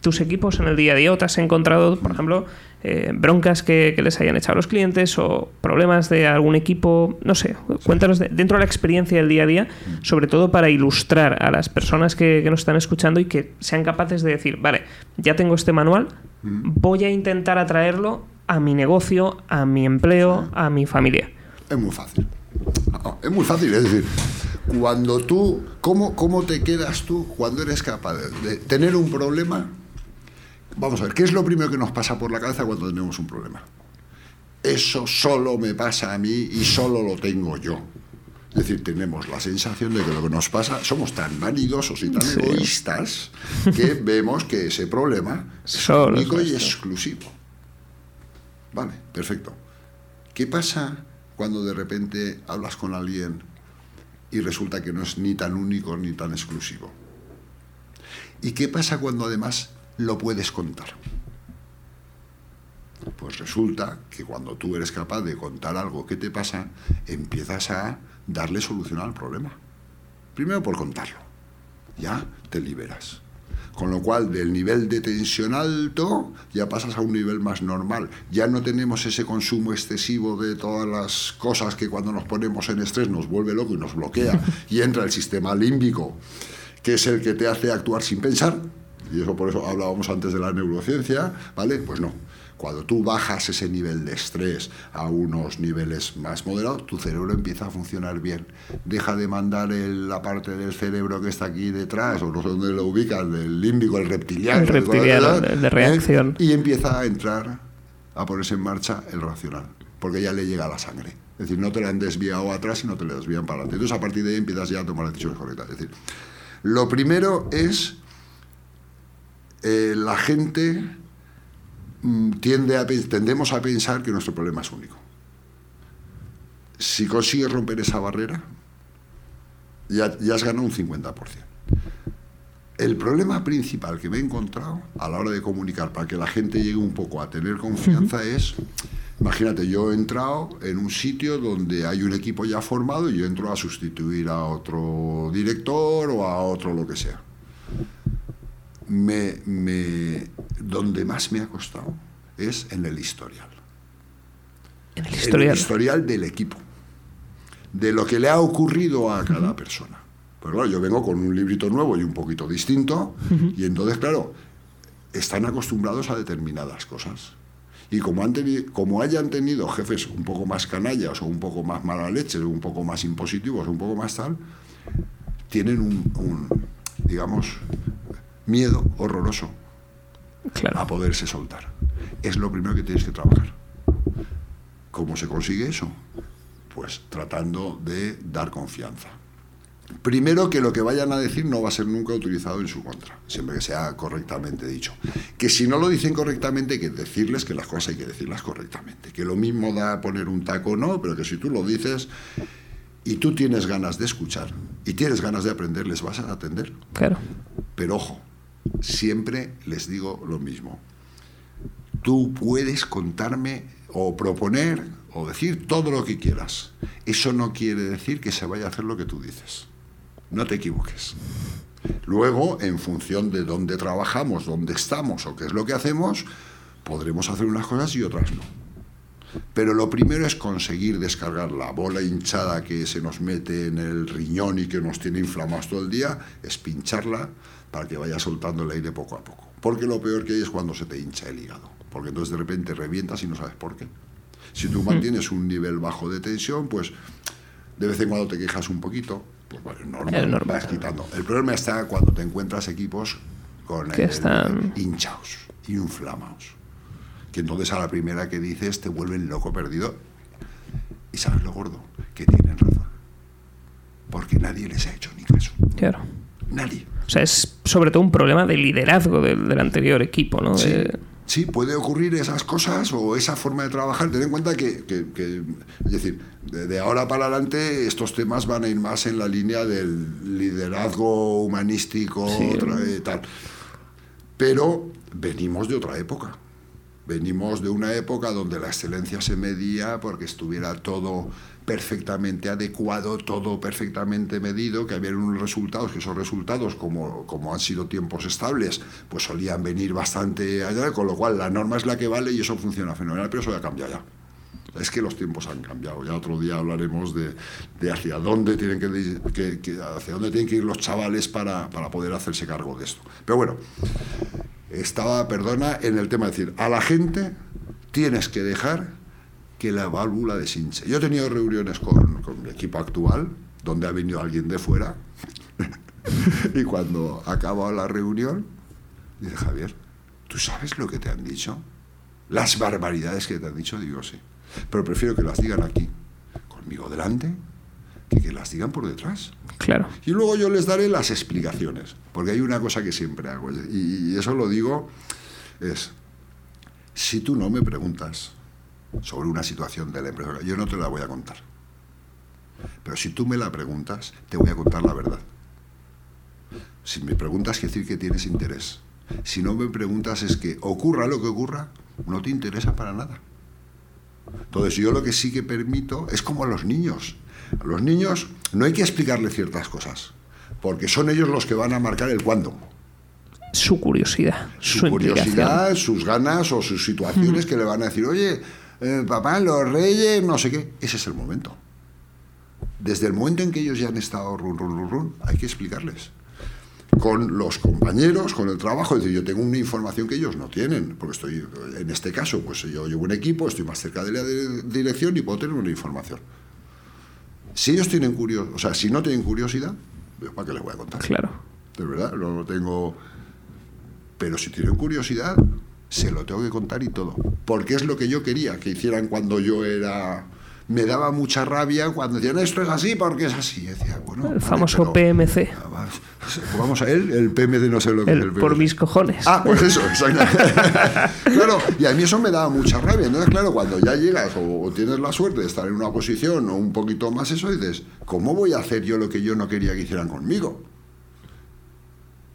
tus equipos en el día a día? ¿O te has encontrado, por ejemplo, eh, broncas que, que les hayan echado los clientes o problemas de algún equipo? No sé, cuéntanos de- dentro de la experiencia del día a día, sobre todo para ilustrar a las personas que, que nos están escuchando y que sean capaces de decir, vale, ya tengo este manual, voy a intentar atraerlo a mi negocio, a mi empleo, a mi familia. Es muy fácil. Es muy fácil, es decir, cuando tú, ¿cómo, cómo te quedas tú cuando eres capaz de, de tener un problema? Vamos a ver, ¿qué es lo primero que nos pasa por la cabeza cuando tenemos un problema? Eso solo me pasa a mí y solo lo tengo yo. Es decir, tenemos la sensación de que lo que nos pasa, somos tan vanidosos y tan Sí. egoístas que [laughs] vemos que ese problema es Solo único y exclusivo. Vale, perfecto. ¿Qué pasa cuando de repente hablas con alguien y resulta que no es ni tan único ni tan exclusivo? ¿Y qué pasa cuando además lo puedes contar? Pues resulta que cuando tú eres capaz de contar algo que te pasa, empiezas a darle solución al problema. Primero por contarlo. Ya te liberas. Con lo cual, del nivel de tensión alto, ya pasas a un nivel más normal. Ya no tenemos ese consumo excesivo de todas las cosas que cuando nos ponemos en estrés nos vuelve loco y nos bloquea. Y entra el sistema límbico, que es el que te hace actuar sin pensar. Y eso por eso hablábamos antes de la neurociencia, ¿vale? Pues no. Cuando tú bajas ese nivel de estrés a unos niveles más moderados, tu cerebro empieza a funcionar bien. Deja de mandar el- la parte del cerebro que está aquí detrás, o no sé dónde lo ubican, el límbico, el reptiliano. El reptiliano, ¿eh? de reacción. Y empieza a entrar, a ponerse en marcha el racional, porque ya le llega la sangre. Es decir, no te la han desviado atrás, sino te la desvían para adelante. Entonces, a partir de ahí empiezas ya a tomar decisiones correctas. Es decir, lo primero es eh, la gente mm, tiende a, tendemos a pensar que nuestro problema es único. Si consigues romper esa barrera, ya, ya has ganado un 50%. El problema principal que me he encontrado a la hora de comunicar para que la gente llegue un poco a tener confianza es, imagínate, yo he entrado en un sitio donde hay un equipo ya formado y yo entro a sustituir a otro director o a otro lo que sea. Me, me- donde más me ha costado es en el historial. En el En historial. el historial del equipo. De lo que le ha ocurrido a cada persona. Pero claro, yo vengo con un librito nuevo y un poquito distinto, y entonces, claro, están acostumbrados a determinadas cosas. Y como, han teni- como hayan tenido jefes un poco más canallas o un poco más mala leche, o un poco más impositivos, o un poco más tal, tienen un, un, digamos, miedo horroroso Claro. a poderse soltar. Es lo primero que tienes que trabajar. ¿Cómo se consigue eso? Pues tratando de dar confianza. Primero que lo que vayan a decir no va a ser nunca utilizado en su contra, siempre que sea correctamente dicho. Que si no lo dicen correctamente hay que decirles que las cosas hay que decirlas correctamente. Que lo mismo da poner un taco no, pero que si tú lo dices y tú tienes ganas de escuchar y tienes ganas de aprender, les vas a atender. Claro. Pero ojo, siempre les digo lo mismo. Tú puedes contarme o proponer o decir todo lo que quieras. Eso no quiere decir que se vaya a hacer lo que tú dices. No te equivoques. Luego, en función de dónde trabajamos, dónde estamos o qué es lo que hacemos, podremos hacer unas cosas y otras no. Pero lo primero es conseguir descargar la bola hinchada que se nos mete en el riñón y que nos tiene inflamados todo el día, es pincharla para que vaya soltando el aire poco a poco. Porque lo peor que hay es cuando se te hincha el hígado, porque entonces de repente revientas y no sabes por qué. Si tú mantienes un nivel bajo de tensión, pues de vez en cuando te quejas un poquito, pues bueno, normal, Es normal. vas quitando. El problema está cuando te encuentras equipos con Que el- están- hinchados, inflamados. Que entonces a la primera que dices te vuelven loco perdido. Y sabes lo gordo, que tienen razón. Porque nadie les ha hecho ni caso. Claro. Nadie. O sea, es sobre todo un problema de liderazgo del, del anterior equipo, ¿no? Sí, De- sí, puede ocurrir esas cosas o esa forma de trabajar. Ten en cuenta que, que- que, es decir, de, de ahora para adelante estos temas van a ir más en la línea del liderazgo humanístico, Sí. otra- eh, tal. Pero venimos de otra época. Venimos de una época donde la excelencia se medía porque estuviera todo perfectamente adecuado, todo perfectamente medido, que había unos resultados, que esos resultados, como, como han sido tiempos estables, pues solían venir bastante allá, con lo cual la norma es la que vale y eso funciona fenomenal, pero eso ya cambia ya. Es que los tiempos han cambiado. Ya otro día hablaremos de, de hacia dónde tienen que, que- hacia dónde tienen que ir los chavales para, para poder hacerse cargo de esto. Pero bueno, estaba, perdona, en el tema de decir, a la gente tienes que dejar que la válvula deshinche. Yo he tenido reuniones con, con mi equipo actual, donde ha venido alguien de fuera, [laughs] y cuando acaba la reunión, dice Javier, ¿tú sabes lo que te han dicho? Las barbaridades que te han dicho, digo sí. Pero prefiero que las digan aquí, conmigo delante, que que las digan por detrás. Claro. Y luego yo les daré las explicaciones, porque hay una cosa que siempre hago, y eso lo digo, es, si tú no me preguntas sobre una situación de la empresa, yo no te la voy a contar. Pero si tú me la preguntas, te voy a contar la verdad. Si me preguntas, quiere decir que tienes interés. Si no me preguntas, es que ocurra lo que ocurra, no te interesa para nada. Entonces yo lo que sí que permito es como a los niños. A los niños no hay que explicarle ciertas cosas, porque son ellos los que van a marcar el cuándo. Su curiosidad, su, curiosidad, sus ganas o sus situaciones que le van a decir, oye, eh, papá, los reyes, no sé qué. Ese es el momento. Desde el momento en que ellos ya han estado run, run, run, run, hay que explicarles. Con los compañeros, con el trabajo, es decir, yo tengo una información que ellos no tienen, porque estoy, en este caso, pues yo llevo un equipo, estoy más cerca de la dirección y puedo tener una información. Si ellos tienen curiosidad, o sea, si no tienen curiosidad, ¿para qué les voy a contar? Claro. De verdad, no lo tengo. Pero si tienen curiosidad, se lo tengo que contar y todo. Porque es lo que yo quería que hicieran cuando yo era. Me daba mucha rabia cuando decían esto es así porque es así. Y decía, bueno, El vale, famoso pero- PMC. [laughs] Vamos, a él, el PMD no sé lo que es El por PMC. mis cojones. Ah, pues eso, exactamente. [laughs] claro, y a mí eso me daba mucha rabia. Entonces, claro, cuando ya llegas o, o tienes la suerte de estar en una posición o un poquito más eso, dices, ¿cómo voy a hacer yo lo que yo no quería que hicieran conmigo?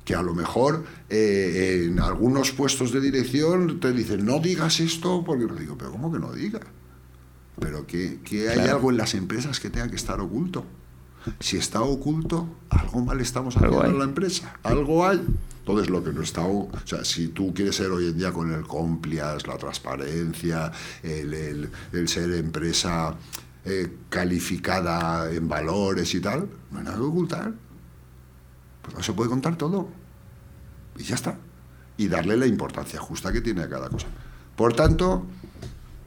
Que a lo mejor eh, en algunos puestos de dirección te dicen, no digas esto, porque no digo, pero ¿cómo que no diga? Pero que, que hay algo en las empresas que tenga que estar oculto. Si está oculto, algo mal estamos haciendo en la empresa. Algo hay. Entonces, lo que no está. O sea, si tú quieres ser hoy en día con el compliance, la transparencia, el, el- el ser empresa eh, calificada en valores y tal, no hay nada que ocultar. Pues no se puede contar todo. Y ya está. Y darle la importancia justa que tiene a cada cosa. Por tanto,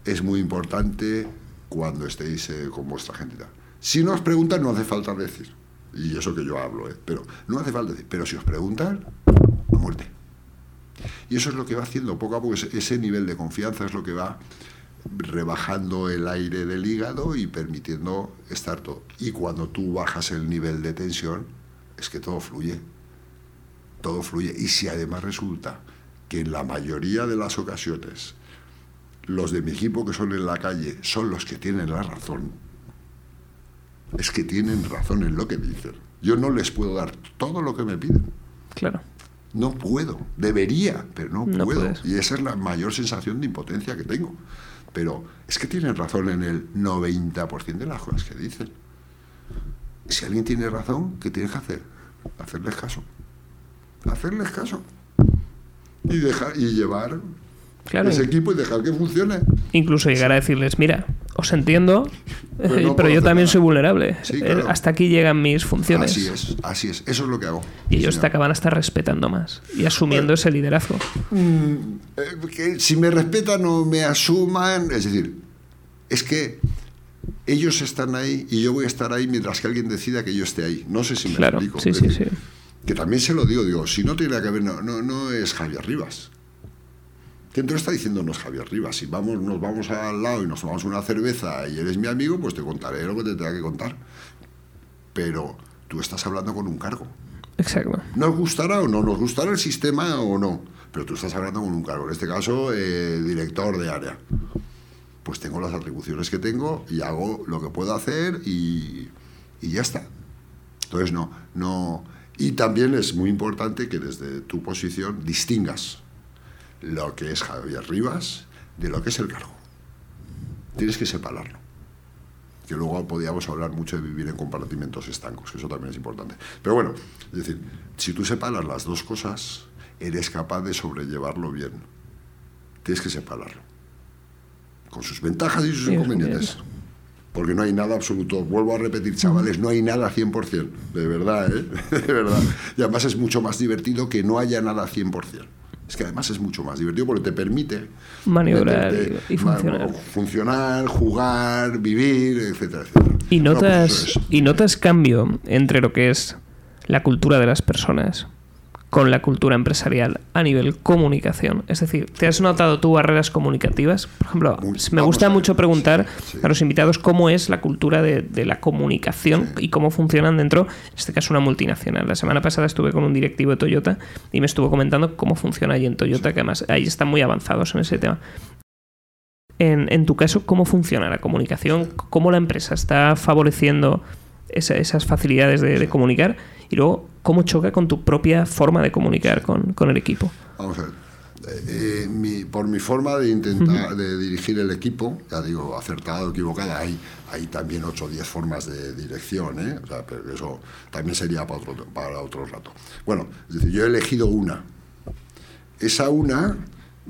es muy importante cuando estéis eh, con vuestra gente. Si no os preguntan, no hace falta decir. Y eso que yo hablo, ¿eh? pero no hace falta decir. Pero si os preguntan, a muerte. Y eso es lo que va haciendo poco a poco, ese nivel de confianza es lo que va rebajando el aire del hígado y permitiendo estar todo. Y cuando tú bajas el nivel de tensión, es que todo fluye. Todo fluye. Y si además resulta que en la mayoría de las ocasiones los de mi equipo que son en la calle son los que tienen la razón, es que tienen razón en lo que dicen. Yo no les puedo dar todo lo que me piden. Claro. No puedo, debería, pero no, puedo. Y esa es la mayor sensación de impotencia que tengo. Pero es que tienen razón en el 90% de las cosas que dicen. Si alguien tiene razón, ¿qué tienes que hacer? Hacerles caso. Hacerles caso. Y, dejar, y llevar ese equipo y dejar que funcione. Incluso llegar a decirles, mira, os entiendo, [laughs] [laughs] pero yo también soy vulnerable. Eh, hasta aquí llegan mis funciones. Así es, así es. Eso es lo que hago. Y ellos te acaban a estar respetando más y asumiendo ese liderazgo. Mm, eh, que si me respetan o me asuman, es decir, es que ellos están ahí y yo voy a estar ahí mientras que alguien decida que yo esté ahí. No sé si me claro, explico. Sí, sí, sí. Que también se lo digo, digo, si no tiene que ver, no, no, no es Javier Rivas. ¿Quién te lo está diciendo? No es Javier Rivas. Si vamos, nos vamos al lado y nos tomamos una cerveza y eres mi amigo, pues te contaré lo que te tenga que contar. Pero tú estás hablando con un cargo. Exacto. Nos gustará o no, nos gustará el sistema o no, pero tú estás hablando con un cargo. En este caso, eh, director de área. Pues tengo las atribuciones que tengo y hago lo que puedo hacer y, y ya está. Entonces, no, no. Y también es muy importante que desde tu posición distingas lo que es Javier Rivas de lo que es el cargo. Tienes que separarlo. Que luego podíamos hablar mucho de vivir en compartimentos estancos, que eso también es importante. Pero bueno, es decir, si tú separas las dos cosas, eres capaz de sobrellevarlo bien. Tienes que separarlo. Con sus ventajas y sus inconvenientes. Porque no hay nada absoluto. Vuelvo a repetir, chavales, no hay nada 100%. De verdad, ¿eh? [laughs] De verdad. Y además es mucho más divertido que no haya nada 100%. Es que además es mucho más divertido porque te permite maniobrar y, funcionar. funcionar, jugar, vivir, etcétera, etcétera. ¿Y pues notas, ¿Y notas cambio entre lo que es la cultura de las personas con la cultura empresarial a nivel comunicación? Es decir, ¿te has notado tú barreras comunicativas? Por ejemplo, me gusta mucho preguntar a los invitados cómo es la cultura de, la comunicación y cómo funcionan dentro, en este caso, una multinacional. La semana pasada estuve con un directivo de Toyota y me estuvo comentando cómo funciona allí en Toyota, que además ahí están muy avanzados en ese tema. En, tu caso, ¿cómo funciona la comunicación? ¿Cómo la empresa está favoreciendo esas facilidades de comunicar? y luego cómo choca con tu propia forma de comunicar con, con el equipo. Vamos a ver. Eh, mi, por mi forma de intentar de dirigir el equipo, ya digo, acertado o equivocada, hay, hay también 8 o 10 formas de dirección, ¿eh? o sea, pero eso también sería para otro, para otro rato. Bueno, es decir, yo he elegido una. Esa una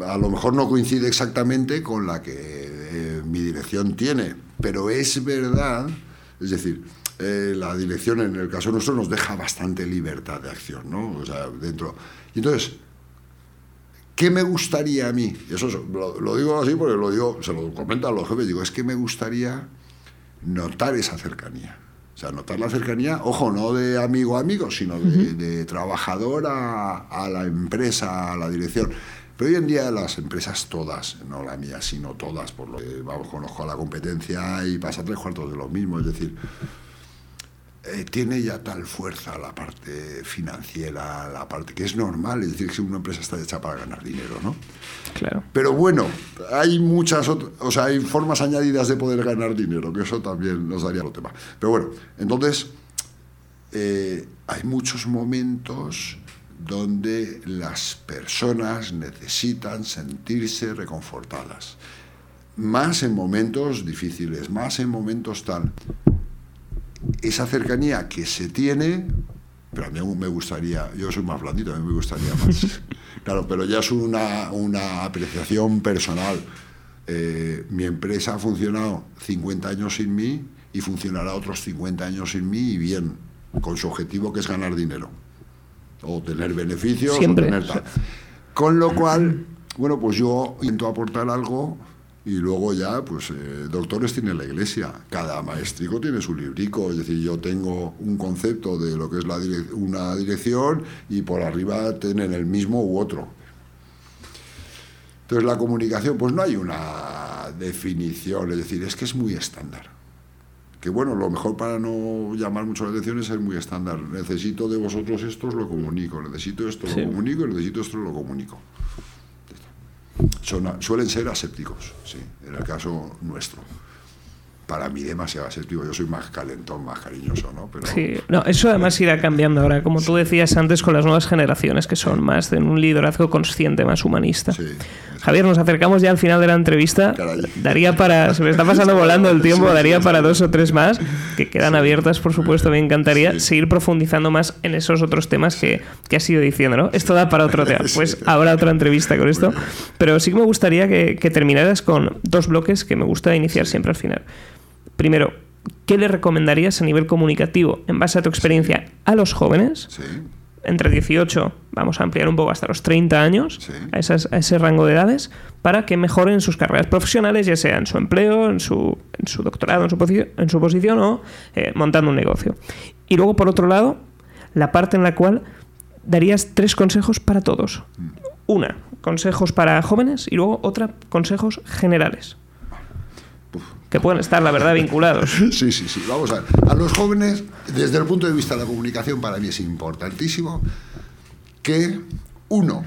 a lo mejor no coincide exactamente con la que eh, mi dirección tiene, pero es verdad, es decir, eh, la dirección en el caso nuestro nos deja bastante libertad de acción, ¿no? O sea, dentro. Y entonces, ¿qué me gustaría a mí? Y eso lo, digo así porque lo digo, se lo comentan los jefes, digo, es que me gustaría notar esa cercanía. O sea, notar la cercanía, ojo, no de amigo a amigo, sino de, trabajador a, a, la empresa, a la dirección. Pero hoy en día las empresas todas, no la mía, sino todas, por lo que vamos, conozco a la competencia y pasa tres cuartos de lo mismo, es decir, eh, tiene ya tal fuerza la parte financiera, la parte que es normal, es decir, que una empresa está hecha para ganar dinero, ¿no? Claro. Pero bueno, hay muchas otras, o sea, hay formas añadidas de poder ganar dinero, que eso también nos daría otro tema. Pero bueno, entonces, eh, hay muchos momentos donde las personas necesitan sentirse reconfortadas. Más en momentos difíciles, más en momentos tal esa cercanía que se tiene, pero a mí me gustaría, yo soy más blandito, a mí me gustaría más. [laughs] claro, pero ya es una, una apreciación personal. Eh, mi empresa ha funcionado 50 años sin mí y funcionará otros 50 años sin mí y bien, con su objetivo que es ganar dinero o tener beneficios Siempre. o tener tal. Con lo cual, bueno, pues yo intento aportar algo y luego ya, pues, eh, doctores tiene la iglesia, cada maestrico tiene su librico, es decir, yo tengo un concepto de lo que es la una dirección y por arriba tienen el mismo u otro. Entonces la comunicación, pues no hay una definición, es decir, es que es muy estándar. Que bueno, lo mejor para no llamar mucho la atención es ser muy estándar. Necesito de vosotros esto, os lo comunico. Necesito esto, lo comunico. Necesito esto, lo comunico. Suelen ser asépticos, sí, en el caso nuestro para mí demasiado aséptico. Yo soy más calentón, más cariñoso, ¿no? Pero, sí, no, eso además irá cambiando ahora, como tú decías antes, con las nuevas generaciones que son más de un liderazgo consciente, más humanista. Sí, Javier, nos acercamos ya al final de la entrevista. Daría para, se me está pasando [laughs] volando el tiempo, daría para dos o tres más, que quedan abiertas, por supuesto. Me encantaría seguir profundizando más en esos otros temas que, que has ido diciendo, ¿no? Esto da para otro tema. [laughs] Pues habrá otra entrevista con esto. Pero sí que me gustaría que, que terminaras con dos bloques que me gusta iniciar siempre al final. Primero, ¿qué le recomendarías a nivel comunicativo, en base a tu experiencia, a los jóvenes? Entre 18, vamos a ampliar un poco hasta los 30 años, a, ese rango de edades, para que mejoren sus carreras profesionales, ya sea en su empleo, en su, doctorado, en su, en su posición o eh, montando un negocio. Y luego, por otro lado, la parte en la cual darías tres consejos para todos. Mm. Una, consejos para jóvenes y luego otra, consejos generales que pueden estar, la verdad, vinculados. [laughs] Sí, sí, sí. Vamos a ver. A los jóvenes, desde el punto de vista de la comunicación, para mí es importantísimo que, uno,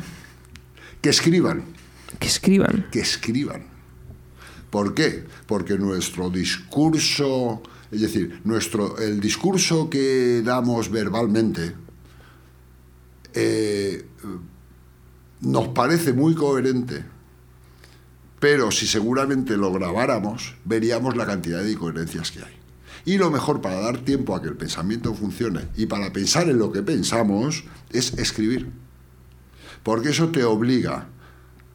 que escriban. Que escriban. Que escriban. ¿Por qué? Porque nuestro discurso, es decir, nuestro, el discurso que damos verbalmente, eh, nos parece muy coherente pero si seguramente lo grabáramos, veríamos la cantidad de incoherencias que hay. Y lo mejor para dar tiempo a que el pensamiento funcione y para pensar en lo que pensamos es escribir. Porque eso te obliga,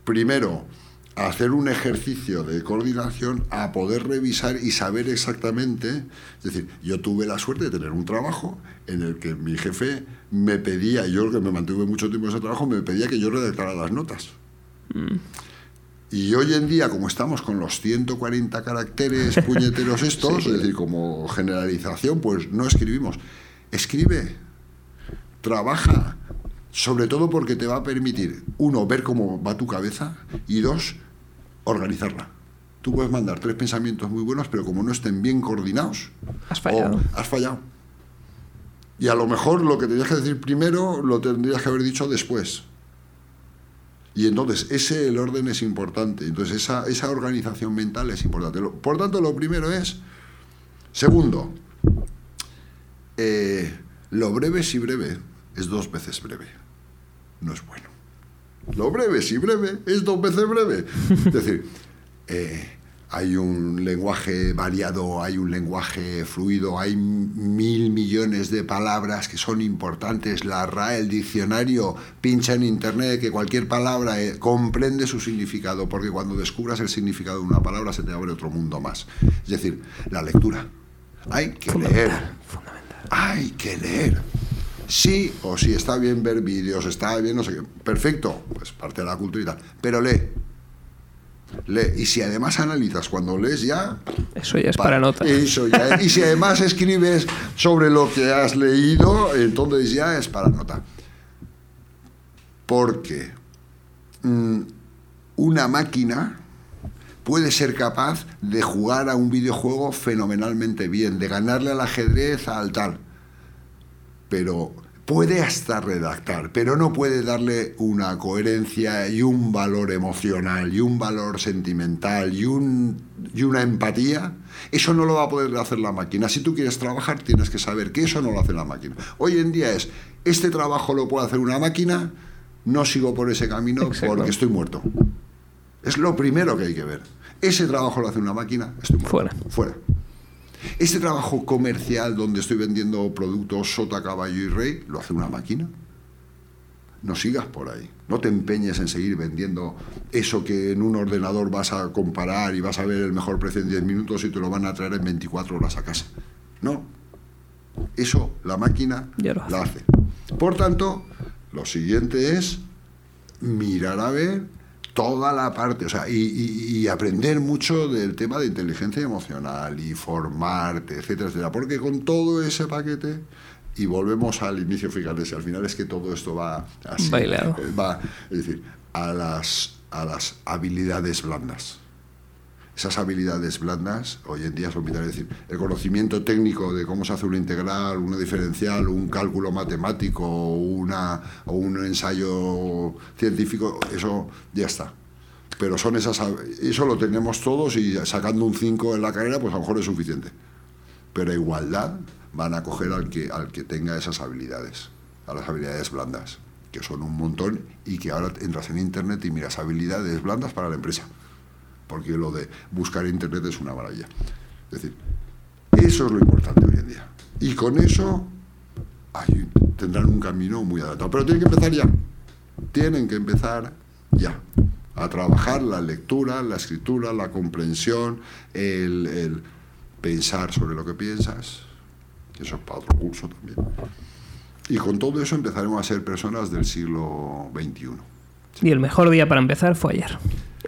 primero, a hacer un ejercicio de coordinación, a poder revisar y saber exactamente. Es decir, yo tuve la suerte de tener un trabajo en el que mi jefe me pedía, yo que me mantuve mucho tiempo en ese trabajo, me pedía que yo redactara las notas. Mm. Y hoy en día, como estamos con los 140 caracteres [laughs] puñeteros estos, es decir, como generalización, pues no escribimos. Escribe, trabaja, sobre todo porque te va a permitir, uno, ver cómo va tu cabeza y dos, organizarla. Tú puedes mandar tres pensamientos muy buenos, pero como no estén bien coordinados, has fallado. has fallado. Y a lo mejor lo que tenías que decir primero lo tendrías que haber dicho después. Y entonces ese el orden es importante, entonces esa, esa organización mental es importante. Por tanto, lo primero es, segundo, eh, lo breve si breve es dos veces breve, no es bueno. Lo breve si breve es dos veces breve. [laughs] Es decir, eh, hay un lenguaje variado, hay un lenguaje fluido, hay mil millones de palabras que son importantes. La RAE, el diccionario, pincha en internet que cualquier palabra eh, comprende su significado, porque cuando descubras el significado de una palabra se te abre otro mundo más. Es decir, la lectura. Hay que leer. Hay que leer. Sí o sí, está bien ver vídeos, está bien, no sé qué. Perfecto, pues parte de la cultura y tal. Pero lee Y si además analizas cuando lees ya... Eso ya es para, nota. Eso ya y si además escribes sobre lo que has leído, entonces ya es para nota. Porque mm, una máquina puede ser capaz de jugar a un videojuego fenomenalmente bien, de ganarle al ajedrez al tal. Pero puede hasta redactar, pero no puede darle una coherencia y un valor emocional y un valor sentimental y, un, y una empatía. Eso no lo va a poder hacer la máquina. Si tú quieres trabajar, tienes que saber que eso no lo hace la máquina. Hoy en día es, este trabajo lo puede hacer una máquina, no sigo por ese camino porque estoy muerto. Es lo primero que hay que ver. Ese trabajo lo hace una máquina, estoy muerto. Fuera. Fuera. Este trabajo comercial donde estoy vendiendo productos sota, caballo y rey, lo hace una máquina. No sigas por ahí. No te empeñes en seguir vendiendo eso que en un ordenador vas a comparar y vas a ver el mejor precio en 10 minutos y te lo van a traer en 24 horas a casa. No. Eso la máquina lo hace. Por tanto, lo siguiente es mirar a ver toda la parte, o sea, y, aprender mucho del tema de inteligencia emocional y formarte, etcétera, etcétera, porque con todo ese paquete y volvemos al inicio, fíjate, si al final es que todo esto va así, eh, va, es decir, a las, a las habilidades blandas. Esas habilidades blandas, hoy en día son vitales. Es decir, el conocimiento técnico de cómo se hace una integral, una diferencial, un cálculo matemático una, o un ensayo científico, eso ya está. Pero son esas, eso lo tenemos todos y sacando un 5 en la carrera, pues a lo mejor es suficiente. Pero a igualdad van a coger al que, al que tenga esas habilidades, a las habilidades blandas, que son un montón y que ahora entras en Internet y miras habilidades blandas para la empresa porque lo de buscar Internet es una maravilla. Es decir, eso es lo importante hoy en día. Y con eso tendrán un camino muy adaptado. Pero tienen que empezar ya. Tienen que empezar ya a trabajar la lectura, la escritura, la comprensión, el, pensar sobre lo que piensas. Eso es para otro curso también. Y con todo eso empezaremos a ser personas del siglo XXI. Y el mejor día para empezar fue ayer.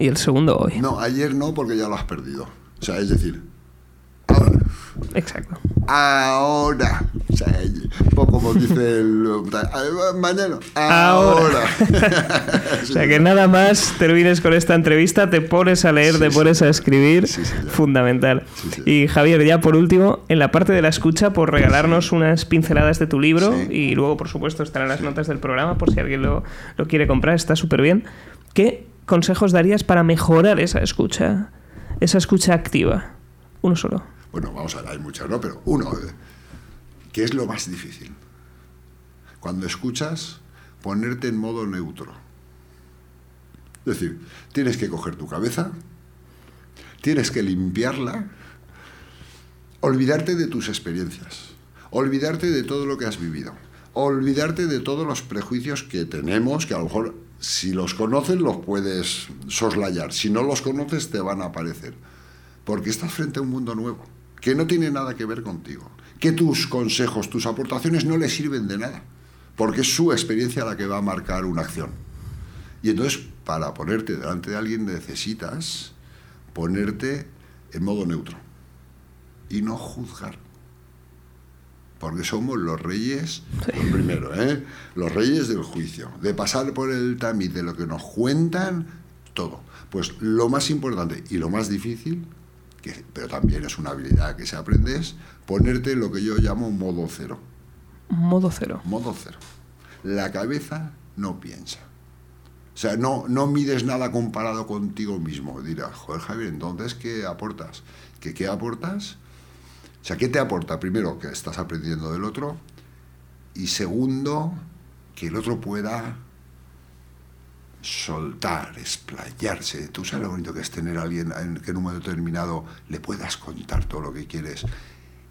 Y el segundo hoy. No, ayer no, porque ya lo has perdido. O sea, es decir, ahora. Exacto. Ahora. O sea, como dice el. Mañana. Ahora. [laughs] o sea, que nada más termines con esta entrevista, te pones a leer, te pones a escribir. Fundamental. Y Javier, ya por último, en la parte de la escucha, por regalarnos unas pinceladas de tu libro y luego, por supuesto, estarán las notas del programa por si alguien lo, lo quiere comprar, está súper bien. ¿Qué consejos darías para mejorar esa escucha? Esa escucha activa. Uno solo. Bueno, vamos a ver, hay muchas, ¿no? Pero uno, eh, ¿qué es lo más difícil? Cuando escuchas, ponerte en modo neutro. Es decir, tienes que coger tu cabeza, tienes que limpiarla, olvidarte de tus experiencias, olvidarte de todo lo que has vivido, olvidarte de todos los prejuicios que tenemos, que a lo mejor si los conoces los puedes soslayar, si no los conoces te van a aparecer, porque estás frente a un mundo nuevo, que no tiene nada que ver contigo, que tus consejos, tus aportaciones no le sirven de nada, porque es su experiencia la que va a marcar una acción. Y entonces, para ponerte delante de alguien necesitas ponerte en modo neutro y no juzgar porque somos los reyes, primero, ¿eh? los reyes del juicio, de pasar por el tamiz de lo que nos cuentan, todo. Pues lo más importante y lo más difícil, que, pero también es una habilidad que se aprende, es ponerte lo que yo llamo modo cero. Modo cero. Modo cero. La cabeza no piensa. O sea, no, no mides nada comparado contigo mismo. Dirás, joder, Javier, entonces, ¿qué aportas? ¿Qué, qué aportas? O sea, ¿qué te aporta? Primero, que estás aprendiendo del otro. Y segundo, que el otro pueda soltar, explayarse. Tú sabes lo bonito que es tener a alguien en que en un momento determinado le puedas contar todo lo que quieres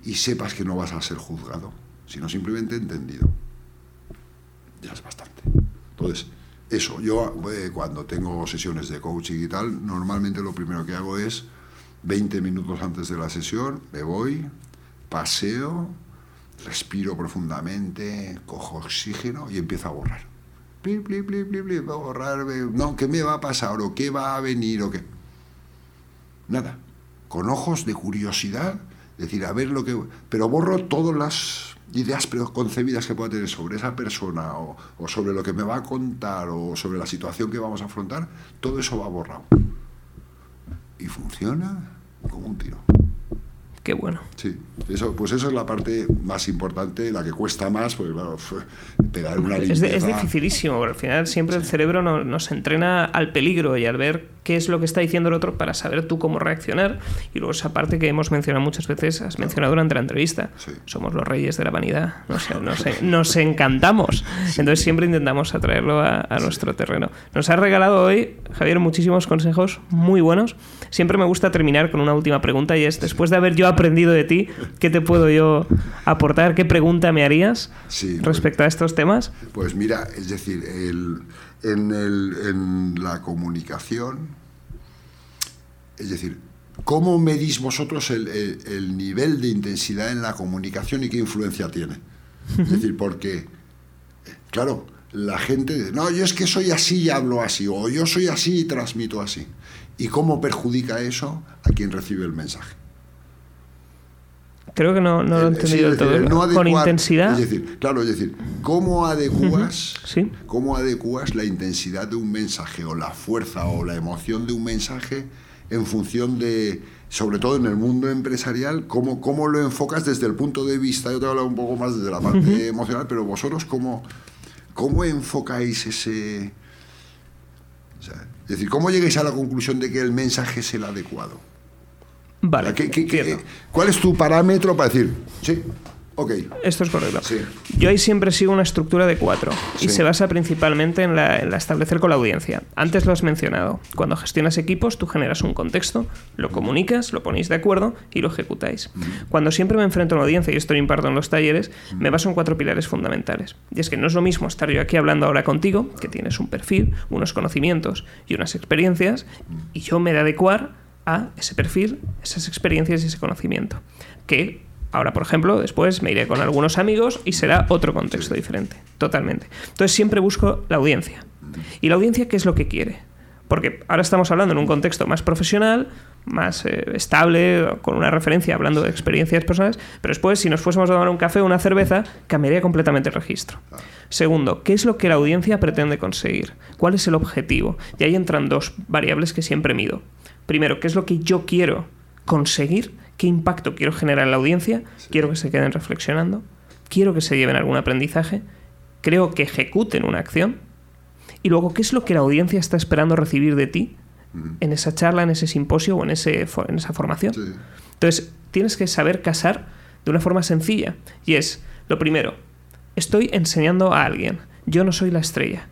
y sepas que no vas a ser juzgado, sino simplemente entendido. Ya es bastante. Entonces, eso, yo eh, cuando tengo sesiones de coaching y tal, normalmente lo primero que hago es 20 minutos antes de la sesión, me voy, paseo, respiro profundamente, cojo oxígeno y empiezo a borrar. Pli, pli, pli, pli, a borrar, no, ¿qué me va a pasar? ¿O qué va a venir? ¿O qué? Nada. Con ojos de curiosidad, decir, a ver lo que... Pero borro todas las ideas preconcebidas que pueda tener sobre esa persona o, o sobre lo que me va a contar o sobre la situación que vamos a afrontar, todo eso va borrado y funciona como un tiro. Qué bueno. Sí, eso, pues eso es la parte más importante, la que cuesta más, porque claro, [laughs] pegar una es, es dificilísimo, al final siempre el cerebro nos entrena al peligro y al ver qué es lo que está diciendo el otro para saber tú cómo reaccionar. Y luego esa parte que hemos mencionado muchas veces, has mencionado durante la entrevista, somos los reyes de la vanidad, nos, nos encantamos. Entonces siempre intentamos atraerlo a, a nuestro terreno. Nos has regalado hoy, Javier, muchísimos consejos muy buenos. Siempre me gusta terminar con una última pregunta y es, después de haber yo aprendido de ti? ¿Qué te puedo yo aportar? ¿Qué pregunta me harías pues respecto a estos temas? Pues mira, es decir, en, la comunicación, es decir, ¿cómo medís vosotros el, nivel de intensidad en la comunicación y qué influencia tiene? Es decir, porque, claro, la gente dice, no, yo es que soy así y hablo así, o yo soy así y transmito así. ¿Y cómo perjudica eso a quien recibe el mensaje? Creo que no, no lo he entendido del todo. Con intensidad. Es decir, claro, es decir, ¿cómo adecuas, ¿cómo adecuas la intensidad de un mensaje o la fuerza o la emoción de un mensaje en función de, sobre todo en el mundo empresarial, cómo, cómo lo enfocas desde el punto de vista, yo te he hablado un poco más desde la parte emocional, pero vosotros cómo, cómo enfocáis ese... o sea, es decir, ¿cómo llegáis a la conclusión de que el mensaje es el adecuado? Vale. ¿Qué- qué- qué- entiendo. ¿Cuál es tu parámetro para decir, sí, ok, Esto es correcto. Sí. Yo ahí siempre sigo una estructura de cuatro y Sí. se basa principalmente en la, en la establecer con la audiencia. Antes lo has mencionado. Cuando gestionas equipos, tú generas un contexto, lo comunicas, lo ponéis de acuerdo y lo ejecutáis. Cuando siempre me enfrento a una audiencia, y esto lo imparto en los talleres, me baso en cuatro pilares fundamentales. Y es que no es lo mismo estar yo aquí hablando ahora contigo, que tienes un perfil, unos conocimientos y unas experiencias, y yo me he de adecuar a ese perfil, esas experiencias y ese conocimiento. Que ahora, por ejemplo, después me iré con algunos amigos y será otro contexto diferente, totalmente. Entonces siempre busco la audiencia. ¿Y la audiencia qué es lo que quiere? Porque ahora estamos hablando en un contexto más profesional, más eh, estable, con una referencia hablando de experiencias personales, pero después, si nos fuésemos a tomar un café o una cerveza, cambiaría completamente el registro. Segundo, ¿qué es lo que la audiencia pretende conseguir? ¿Cuál es el objetivo? Y ahí entran dos variables que siempre mido. Primero, ¿qué es lo que yo quiero conseguir? ¿Qué impacto quiero generar en la audiencia? Quiero que se queden reflexionando. Quiero que se lleven algún aprendizaje. Creo que ejecuten una acción. Y luego, ¿qué es lo que la audiencia está esperando recibir de ti en esa charla, en ese simposio o en, ese, en esa formación? Sí. Entonces, tienes que saber casar de una forma sencilla. Y es, lo primero, estoy enseñando a alguien. Yo no soy la estrella.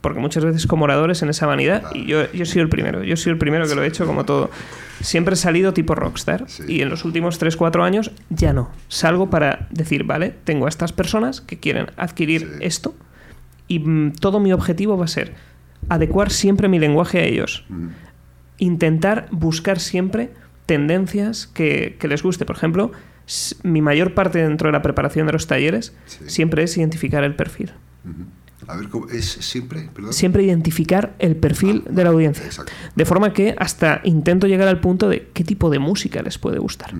Porque muchas veces como oradores en esa vanidad, y yo, yo he sido el primero, yo he sido el primero que lo he hecho como todo. Siempre he salido tipo rockstar. Sí. Y en los últimos 3-4 años ya no. Salgo para decir, vale, tengo a estas personas que quieren adquirir Sí. esto y mm, todo mi objetivo va a ser adecuar siempre mi lenguaje a ellos. Intentar buscar siempre tendencias que, que les guste. Por ejemplo, mi mayor parte dentro de la preparación de los talleres Sí. siempre es identificar el perfil. A ver, ¿cómo- ¿es siempre? Perdón. Siempre identificar el perfil Ah, de la audiencia. exacto. De forma que hasta intento llegar al punto de qué tipo de música les puede gustar.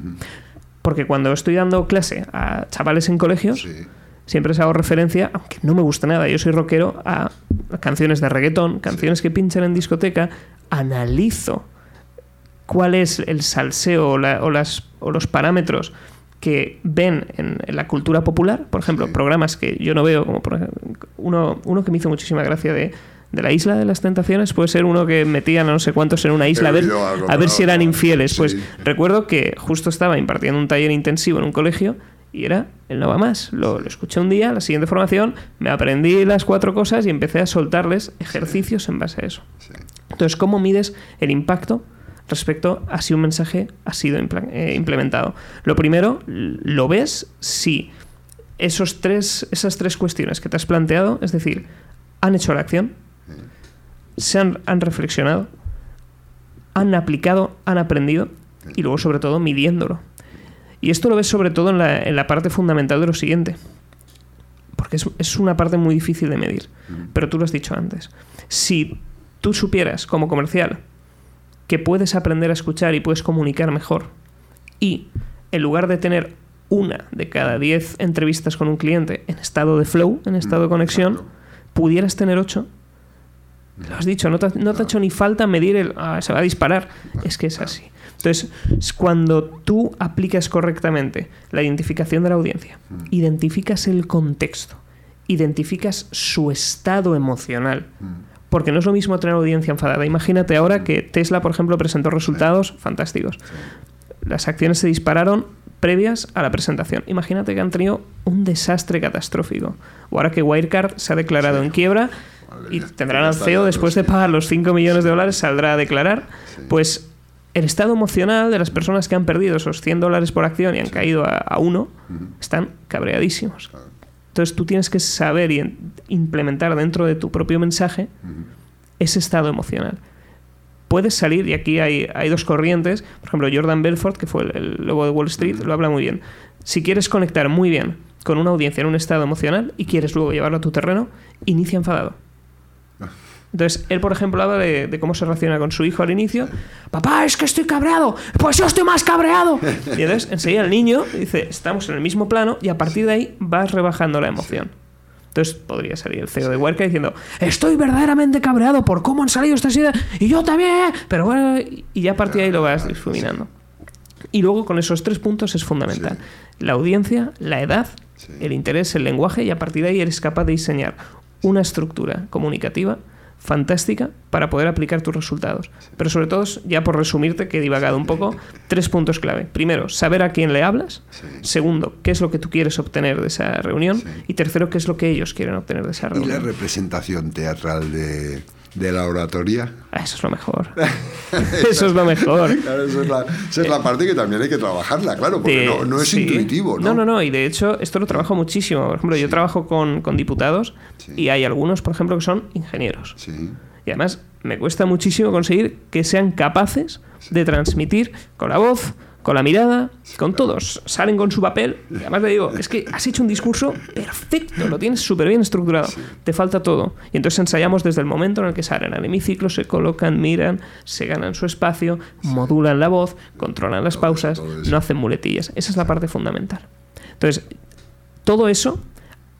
Porque cuando estoy dando clase a chavales en colegios, Sí. siempre les hago referencia, aunque no me gusta nada, yo soy rockero, a canciones de reggaetón, canciones que pinchan en discoteca, analizo cuál es el salseo o, la- o las, o los parámetros que ven en, en la cultura popular, por ejemplo, Sí. programas que yo no veo, como por ejemplo, uno, uno que me hizo muchísima gracia de, de la isla de las tentaciones, puede ser uno que metían a no sé cuántos en una isla a ver, a ver si eran infieles. Pues recuerdo que justo estaba impartiendo un taller intensivo en un colegio y era el no va más. Lo, lo escuché un día, la siguiente formación, me aprendí las cuatro cosas y empecé a soltarles ejercicios en base a eso. Entonces, ¿cómo mides el impacto respecto a si un mensaje ha sido eh, implementado? Lo primero, lo ves si esos tres, esas tres cuestiones que te has planteado, es decir, han hecho la acción, se han, han reflexionado, han aplicado, han aprendido y luego sobre todo midiéndolo. Y esto lo ves sobre todo en la, en la parte fundamental de lo siguiente. Porque es, es una parte muy difícil de medir. Pero tú lo has dicho antes. Si tú supieras como comercial que puedes aprender a escuchar y puedes comunicar mejor y en lugar de tener una de cada diez entrevistas con un cliente en estado de flow, en estado de conexión, pudieras tener ocho, lo has dicho, no te, no te ha hecho ni falta medir el. "Ah, se va a disparar. Es que es así. Entonces, es cuando tú aplicas correctamente la identificación de la audiencia, identificas el contexto, identificas su estado emocional, porque no es lo mismo tener audiencia enfadada. Imagínate ahora que Tesla, por ejemplo, presentó resultados fantásticos. Las acciones se dispararon previas a la presentación. Imagínate que han tenido un desastre catastrófico. O ahora que Wirecard se ha declarado Sí. en quiebra Madre y tendrán al CEO después de pagar los 5 millones de dólares, saldrá a declarar. Sí. Pues el estado emocional de las personas que han perdido esos 100 dólares por acción y han caído a, a uno están cabreadísimos. Entonces tú tienes que saber y en- implementar dentro de tu propio mensaje ese estado emocional. Puedes salir, y aquí hay, hay dos corrientes, por ejemplo, Jordan Belfort, que fue el, el lobo de Wall Street, lo habla muy bien. Si quieres conectar muy bien con una audiencia en un estado emocional y quieres luego llevarlo a tu terreno, inicia enfadado. Entonces, él, por ejemplo, habla de, de cómo se relaciona con su hijo al inicio. Papá, es que estoy cabreado. Pues yo estoy más cabreado. Y entonces, enseguida el niño dice, estamos en el mismo plano y a partir de ahí vas rebajando la emoción. Entonces podría salir el CEO de Huerca diciendo, estoy verdaderamente cabreado por cómo han salido estas ideas, y yo también, pero bueno, y ya a partir de ahí lo vas difuminando. Y luego con esos tres puntos es fundamental. La audiencia, la edad, el interés, el lenguaje, y a partir de ahí eres capaz de diseñar una estructura comunicativa fantástica para poder aplicar tus resultados. Pero sobre todo, ya por resumirte, que he divagado un poco, tres puntos clave. Primero, saber a quién le hablas. Segundo, qué es lo que tú quieres obtener de esa reunión. Y tercero, qué es lo que ellos quieren obtener de esa reunión. ¿Y la representación teatral de, de la oratoria. Eso es lo mejor. [laughs] eso es lo mejor. Claro, esa, es la, parte que también hay que trabajarla, claro, porque no, es intuitivo. ¿no? no, no, no. Y de hecho, esto lo trabajo muchísimo. Por ejemplo, yo trabajo con, con diputados y hay algunos, por ejemplo, que son ingenieros. Y además, me cuesta muchísimo conseguir que sean capaces de transmitir con la voz, con la mirada, con todos. Salen con su papel. Y además le digo, es que has hecho un discurso perfecto, lo tienes súper bien estructurado. Te falta todo. Y entonces ensayamos desde el momento en el que salen al hemiciclo, se colocan, miran, se ganan su espacio, modulan la voz, controlan las pausas, no hacen muletillas. Esa es la parte fundamental. Entonces, todo eso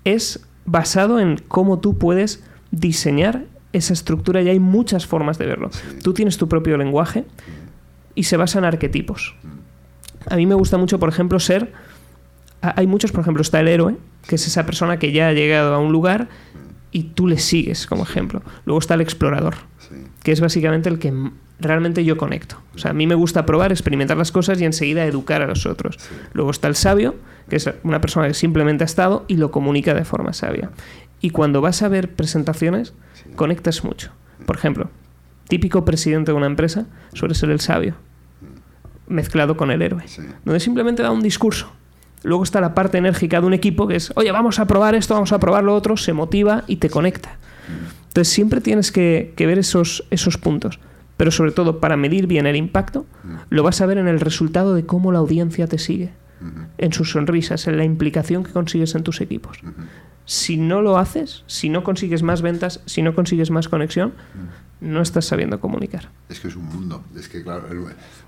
es basado en cómo tú puedes diseñar esa estructura y hay muchas formas de verlo. Tú tienes tu propio lenguaje y se basa en arquetipos. A mí me gusta mucho, por ejemplo, ser... Hay muchos, por ejemplo, está el héroe, que es esa persona que ya ha llegado a un lugar y tú le sigues como ejemplo. Luego está el explorador, que es básicamente el que realmente yo conecto. O sea, a mí me gusta probar, experimentar las cosas y enseguida educar a los otros. Luego está el sabio, que es una persona que simplemente ha estado y lo comunica de forma sabia. Y cuando vas a ver presentaciones, conectas mucho. Por ejemplo, típico presidente de una empresa suele ser el sabio mezclado con el héroe, donde simplemente da un discurso. Luego está la parte enérgica de un equipo que es, oye, vamos a probar esto, vamos a probar lo otro, se motiva y te conecta. Entonces siempre tienes que, ver esos, esos puntos. Pero sobre todo, para medir bien el impacto, lo vas a ver en el resultado de cómo la audiencia te sigue, en sus sonrisas, en la implicación que consigues en tus equipos. Si no lo haces, si no consigues más ventas, si no consigues más conexión, no estás sabiendo comunicar. Es que es un mundo. Es que, claro,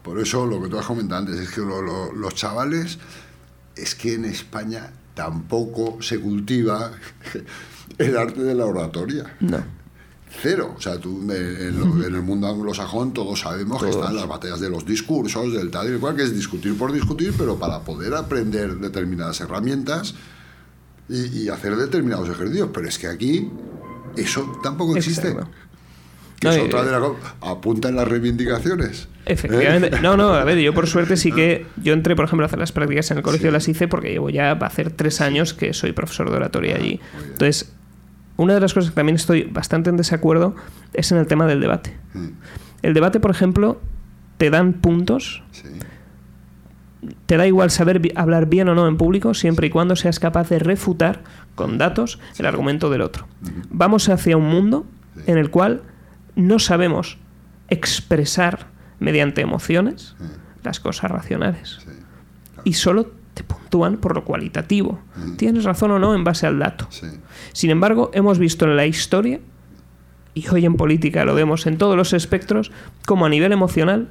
por eso lo que tú has comentado antes, es que los chavales, es que en España tampoco se cultiva [laughs] el arte de la oratoria. No. Cero. O sea, tú en, el mundo anglosajón todos sabemos que están las batallas de los discursos, del tal y cual, que es discutir por discutir, pero para poder aprender determinadas herramientas y, hacer determinados ejercicios. Pero es que aquí eso tampoco existe otra de la, apunta en las reivindicaciones. Efectivamente. ¿Eh? No, no, a ver, yo por suerte sí [laughs] que. Yo entré, por ejemplo, a hacer las prácticas en el colegio, las hice porque llevo ya a hacer tres años que soy profesor de oratoria allí. Ah, Entonces, una de las cosas que también estoy bastante en desacuerdo es en el tema del debate. Mm. El debate, por ejemplo, te dan puntos. Te da igual saber hablar bien o no en público, siempre y cuando seas capaz de refutar con datos el argumento del otro. Vamos hacia un mundo en el cual no sabemos expresar mediante emociones las cosas racionales. Y solo te puntúan por lo cualitativo. Tienes razón o no en base al dato. Sin embargo, hemos visto en la historia, y hoy en política lo vemos en todos los espectros, como a nivel emocional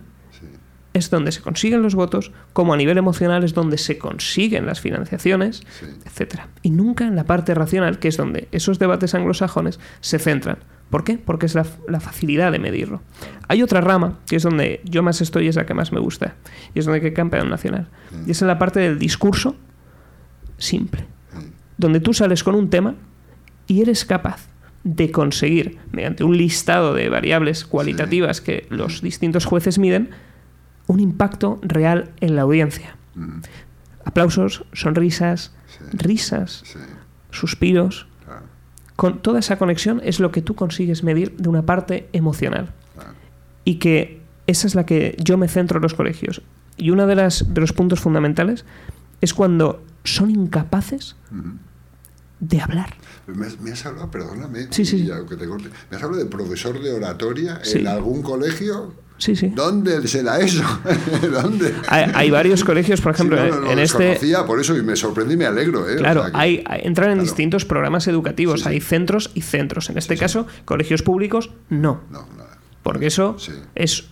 es donde se consiguen los votos, como a nivel emocional es donde se consiguen las financiaciones, etc. Y nunca en la parte racional, que es donde esos debates anglosajones se centran. ¿Por qué? Porque es la, facilidad de medirlo. Hay otra rama, que es donde yo más estoy y es la que más me gusta, y es donde hay campeón nacional. Y es en la parte del discurso simple, donde tú sales con un tema y eres capaz de conseguir, mediante un listado de variables cualitativas que los distintos jueces miden, un impacto real en la audiencia. Aplausos, sonrisas, risas, suspiros, con toda esa conexión es lo que tú consigues medir de una parte emocional. Y que esa es la que yo me centro en los colegios. Y uno de, las, de los puntos fundamentales es cuando son incapaces de hablar. Me, has hablado, perdóname, sí, sí. me has hablado de profesor de oratoria en algún colegio Sí, sí. ¿Dónde será eso? [laughs] ¿Dónde? Hay, varios colegios, por ejemplo, en este. por eso y me sorprendí y me alegro. ¿eh? Claro, hay, entran en distintos programas educativos. hay centros y centros. En este caso, colegios públicos, no. No, nada. Porque eso es.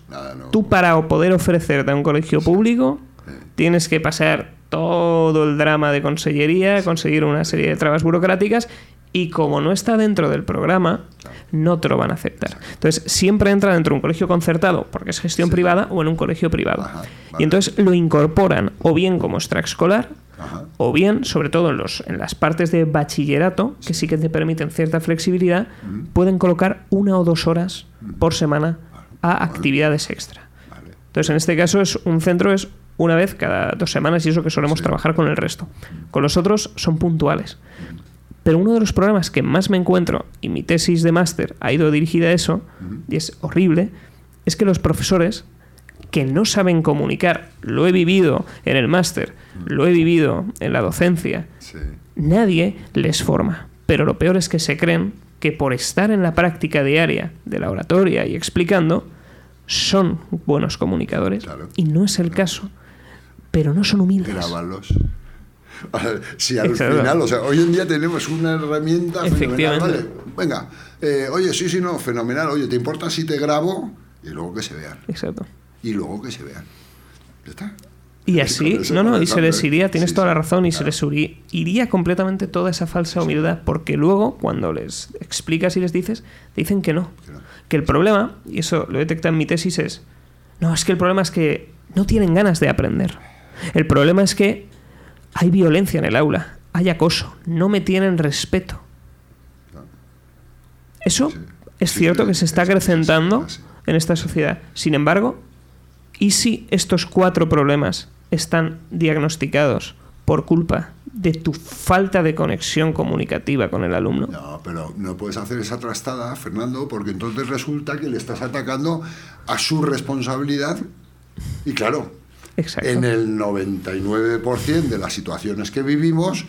tú, para poder ofrecerte a un colegio público, tienes que pasar todo el drama de consellería, conseguir una serie de trabas burocráticas y como no está dentro del programa, no te lo van a aceptar. Entonces, siempre entra dentro de un colegio concertado, porque es gestión privada, o en un colegio privado. Ajá, Y entonces lo incorporan o bien como extraescolar, Ajá. o bien, sobre todo en, los, en las partes de bachillerato, que sí que te permiten cierta flexibilidad, pueden colocar una o dos horas por semana a actividades extra. Vale. Entonces, en este caso, es un centro es una vez cada dos semanas y eso que solemos Sí. trabajar con el resto. Con los otros son puntuales. Pero uno de los problemas que más me encuentro, y mi tesis de máster ha ido dirigida a eso, y es horrible, es que los profesores que no saben comunicar, lo he vivido en el máster, lo he vivido en la docencia, Sí. nadie les forma. Pero lo peor es que se creen que por estar en la práctica diaria de la oratoria y explicando, son buenos comunicadores. Claro. Y no es el caso. Pero no son humildes. Grábalos. [laughs] Si al Exacto. final, o sea, hoy en día tenemos una herramienta fenomenal. Venga, eh, oye, sí, sí, no, fenomenal. Oye, ¿te importa si te grabo? Y luego que se vean. Exacto. Y luego que se vean. ¿Ya está? Y así, no, no, y se les iría, tienes Sí, toda la razón, y se les iría completamente toda esa falsa humildad, porque luego, cuando les explicas y les dices, te dicen que no. Que no. Que el problema, y eso lo detecta en mi tesis, es, no, es que el problema es que no tienen ganas de aprender. El problema es que hay violencia en el aula, hay acoso, no me tienen respeto. Eso Sí. es Sí, cierto sí, que se está es- es acrecentando en esta sociedad. Sin embargo, ¿y si estos cuatro problemas están diagnosticados por culpa de tu falta de conexión comunicativa con el alumno? No, pero no puedes hacer esa trastada, Fernando, porque entonces resulta que le estás atacando a su responsabilidad. Y claro, Exacto. en el 99% de las situaciones que vivimos,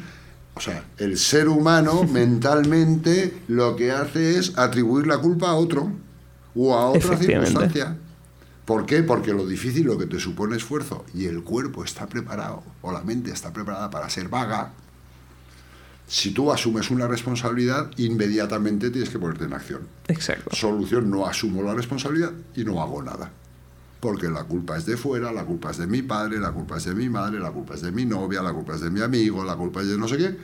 o sea, el ser humano [laughs] mentalmente lo que hace es atribuir la culpa a otro o a otra circunstancia. ¿Por qué? Porque lo difícil, lo que te supone esfuerzo y el cuerpo está preparado o la mente está preparada para ser vaga, si tú asumes una responsabilidad, inmediatamente tienes que ponerte en acción. Exacto. Solución, no asumo la responsabilidad y no hago nada. Porque la culpa es de fuera, la culpa es de mi padre, la culpa es de mi madre, la culpa es de mi novia, la culpa es de mi amigo, la culpa es de no sé qué.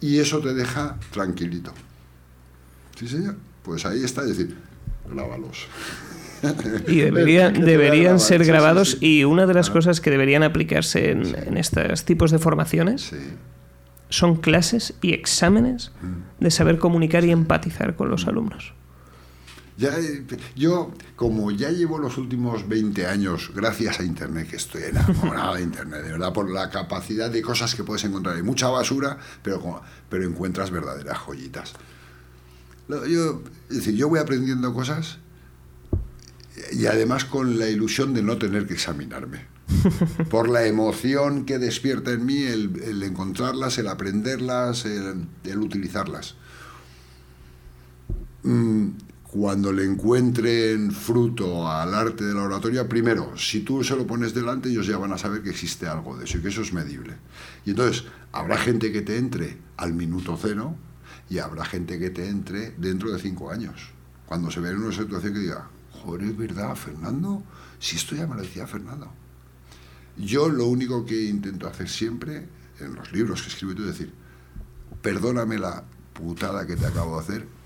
Y eso te deja tranquilito. ¿Sí, señor? Pues ahí está, es decir, lávalos. Y [laughs] deberían, ser sí, grabados sí. y una de las Ah. cosas que deberían aplicarse en, en estos tipos de formaciones son clases y exámenes Mm. de saber comunicar y empatizar con los alumnos. Ya, eh, yo, como ya llevo los últimos 20 años, gracias a Internet, que estoy enamorado de Internet, de verdad, por la capacidad de cosas que puedes encontrar. Hay mucha basura, pero, como- pero encuentras verdaderas joyitas. Yo, es decir, yo voy aprendiendo cosas y además con la ilusión de no tener que examinarme. [laughs] Por la emoción que despierta en mí el, el encontrarlas, el aprenderlas, el, el utilizarlas. Mm, cuando le encuentren fruto al arte de la oratoria, primero, si tú se lo pones delante, ellos ya van a saber que existe algo de eso y que eso es medible. Y entonces, habrá gente que te entre al minuto cero y habrá gente que te entre dentro de cinco años. Cuando se vea en una situación que diga, joder, es verdad, Fernando, si esto ya me lo decía Fernando. Yo lo único que intento hacer siempre, en los libros que escribo, es decir, perdóname la putada que te acabo de hacer,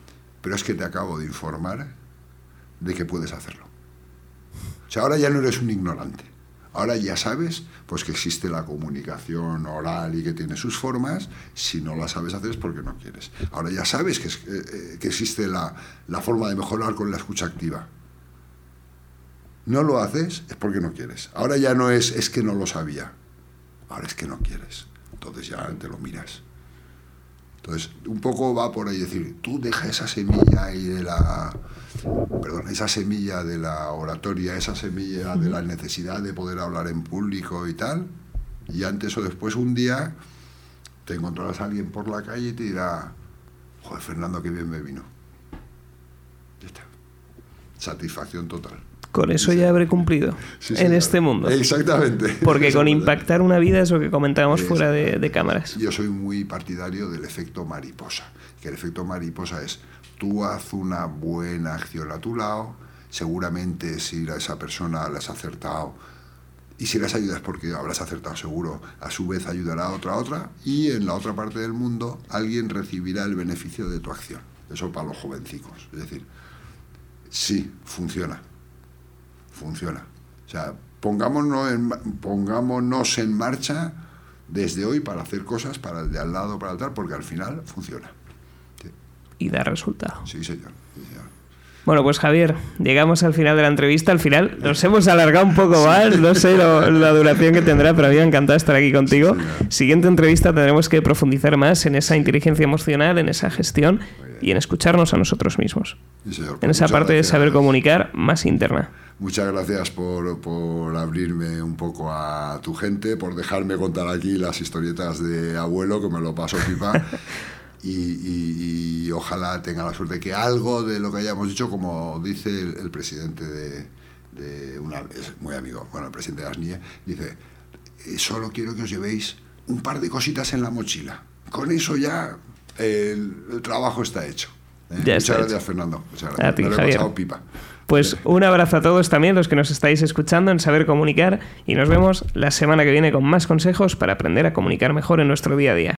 pero es que te acabo de informar de que puedes hacerlo. O sea, ahora ya no eres un ignorante. Ahora ya sabes pues que existe la comunicación oral y que tiene sus formas. Si no la sabes hacer es porque no quieres. Ahora ya sabes que, eh, eh, que existe la, la forma de mejorar con la escucha activa. No lo haces es porque no quieres. Ahora ya no es es que no lo sabía. Ahora es que no quieres. Entonces ya te lo miras. Entonces, un poco va por ahí decir, tú deja esa semilla ahí de la, perdón, esa semilla de la oratoria, esa semilla de la necesidad de poder hablar en público y tal, y antes o después un día te encontrarás a alguien por la calle y te dirá, joder, Fernando, qué bien me vino. Ya está. Satisfacción total. Con eso ya habré cumplido Sí, en este mundo. Exactamente. Porque con impactar una vida es lo que comentábamos fuera de, de cámaras. Yo soy muy partidario del efecto mariposa. Que el efecto mariposa es, tú haz una buena acción a tu lado, seguramente si a esa persona le has acertado, Y si las ayudas porque habrás acertado seguro, a su vez ayudará a otra a otra y en la otra parte del mundo alguien recibirá el beneficio de tu acción. Eso para los jovencicos. Es decir, sí, funciona. Funciona. O sea, pongámonos en, pongámonos en marcha desde hoy para hacer cosas para el de al lado, para el tal, porque al final funciona. Y da resultado. Sí, señor. Sí, señor. Bueno, pues Javier, llegamos al final de la entrevista. Al final nos hemos alargado un poco más, no sé lo- la duración que tendrá, pero a mí me ha encantado estar aquí contigo. Siguiente entrevista tendremos que profundizar más en esa inteligencia emocional, en esa gestión y en escucharnos a nosotros mismos. Sí, señor. En esa parte de saber comunicar más interna. Muchas gracias por, por abrirme un poco a tu gente, por dejarme contar aquí las historietas de abuelo, que me lo paso pipa. [laughs] Y, y- y ojalá tenga la suerte que algo de lo que hayamos dicho, como dice el, el presidente de, de una, es muy amigo, bueno, el presidente de ASNIE, dice, "Eh, solo quiero que os llevéis un par de cositas en la mochila. Con eso ya el, el trabajo está hecho. ¿eh? Ya Muchas está gracias, hecho. Fernando. Muchas A gracias. ti, Me lo he Javier. pasado pipa. Pues un abrazo a todos también, los que nos estáis escuchando en Saber Comunicar, y nos vemos la semana que viene con más consejos para aprender a comunicar mejor en nuestro día a día.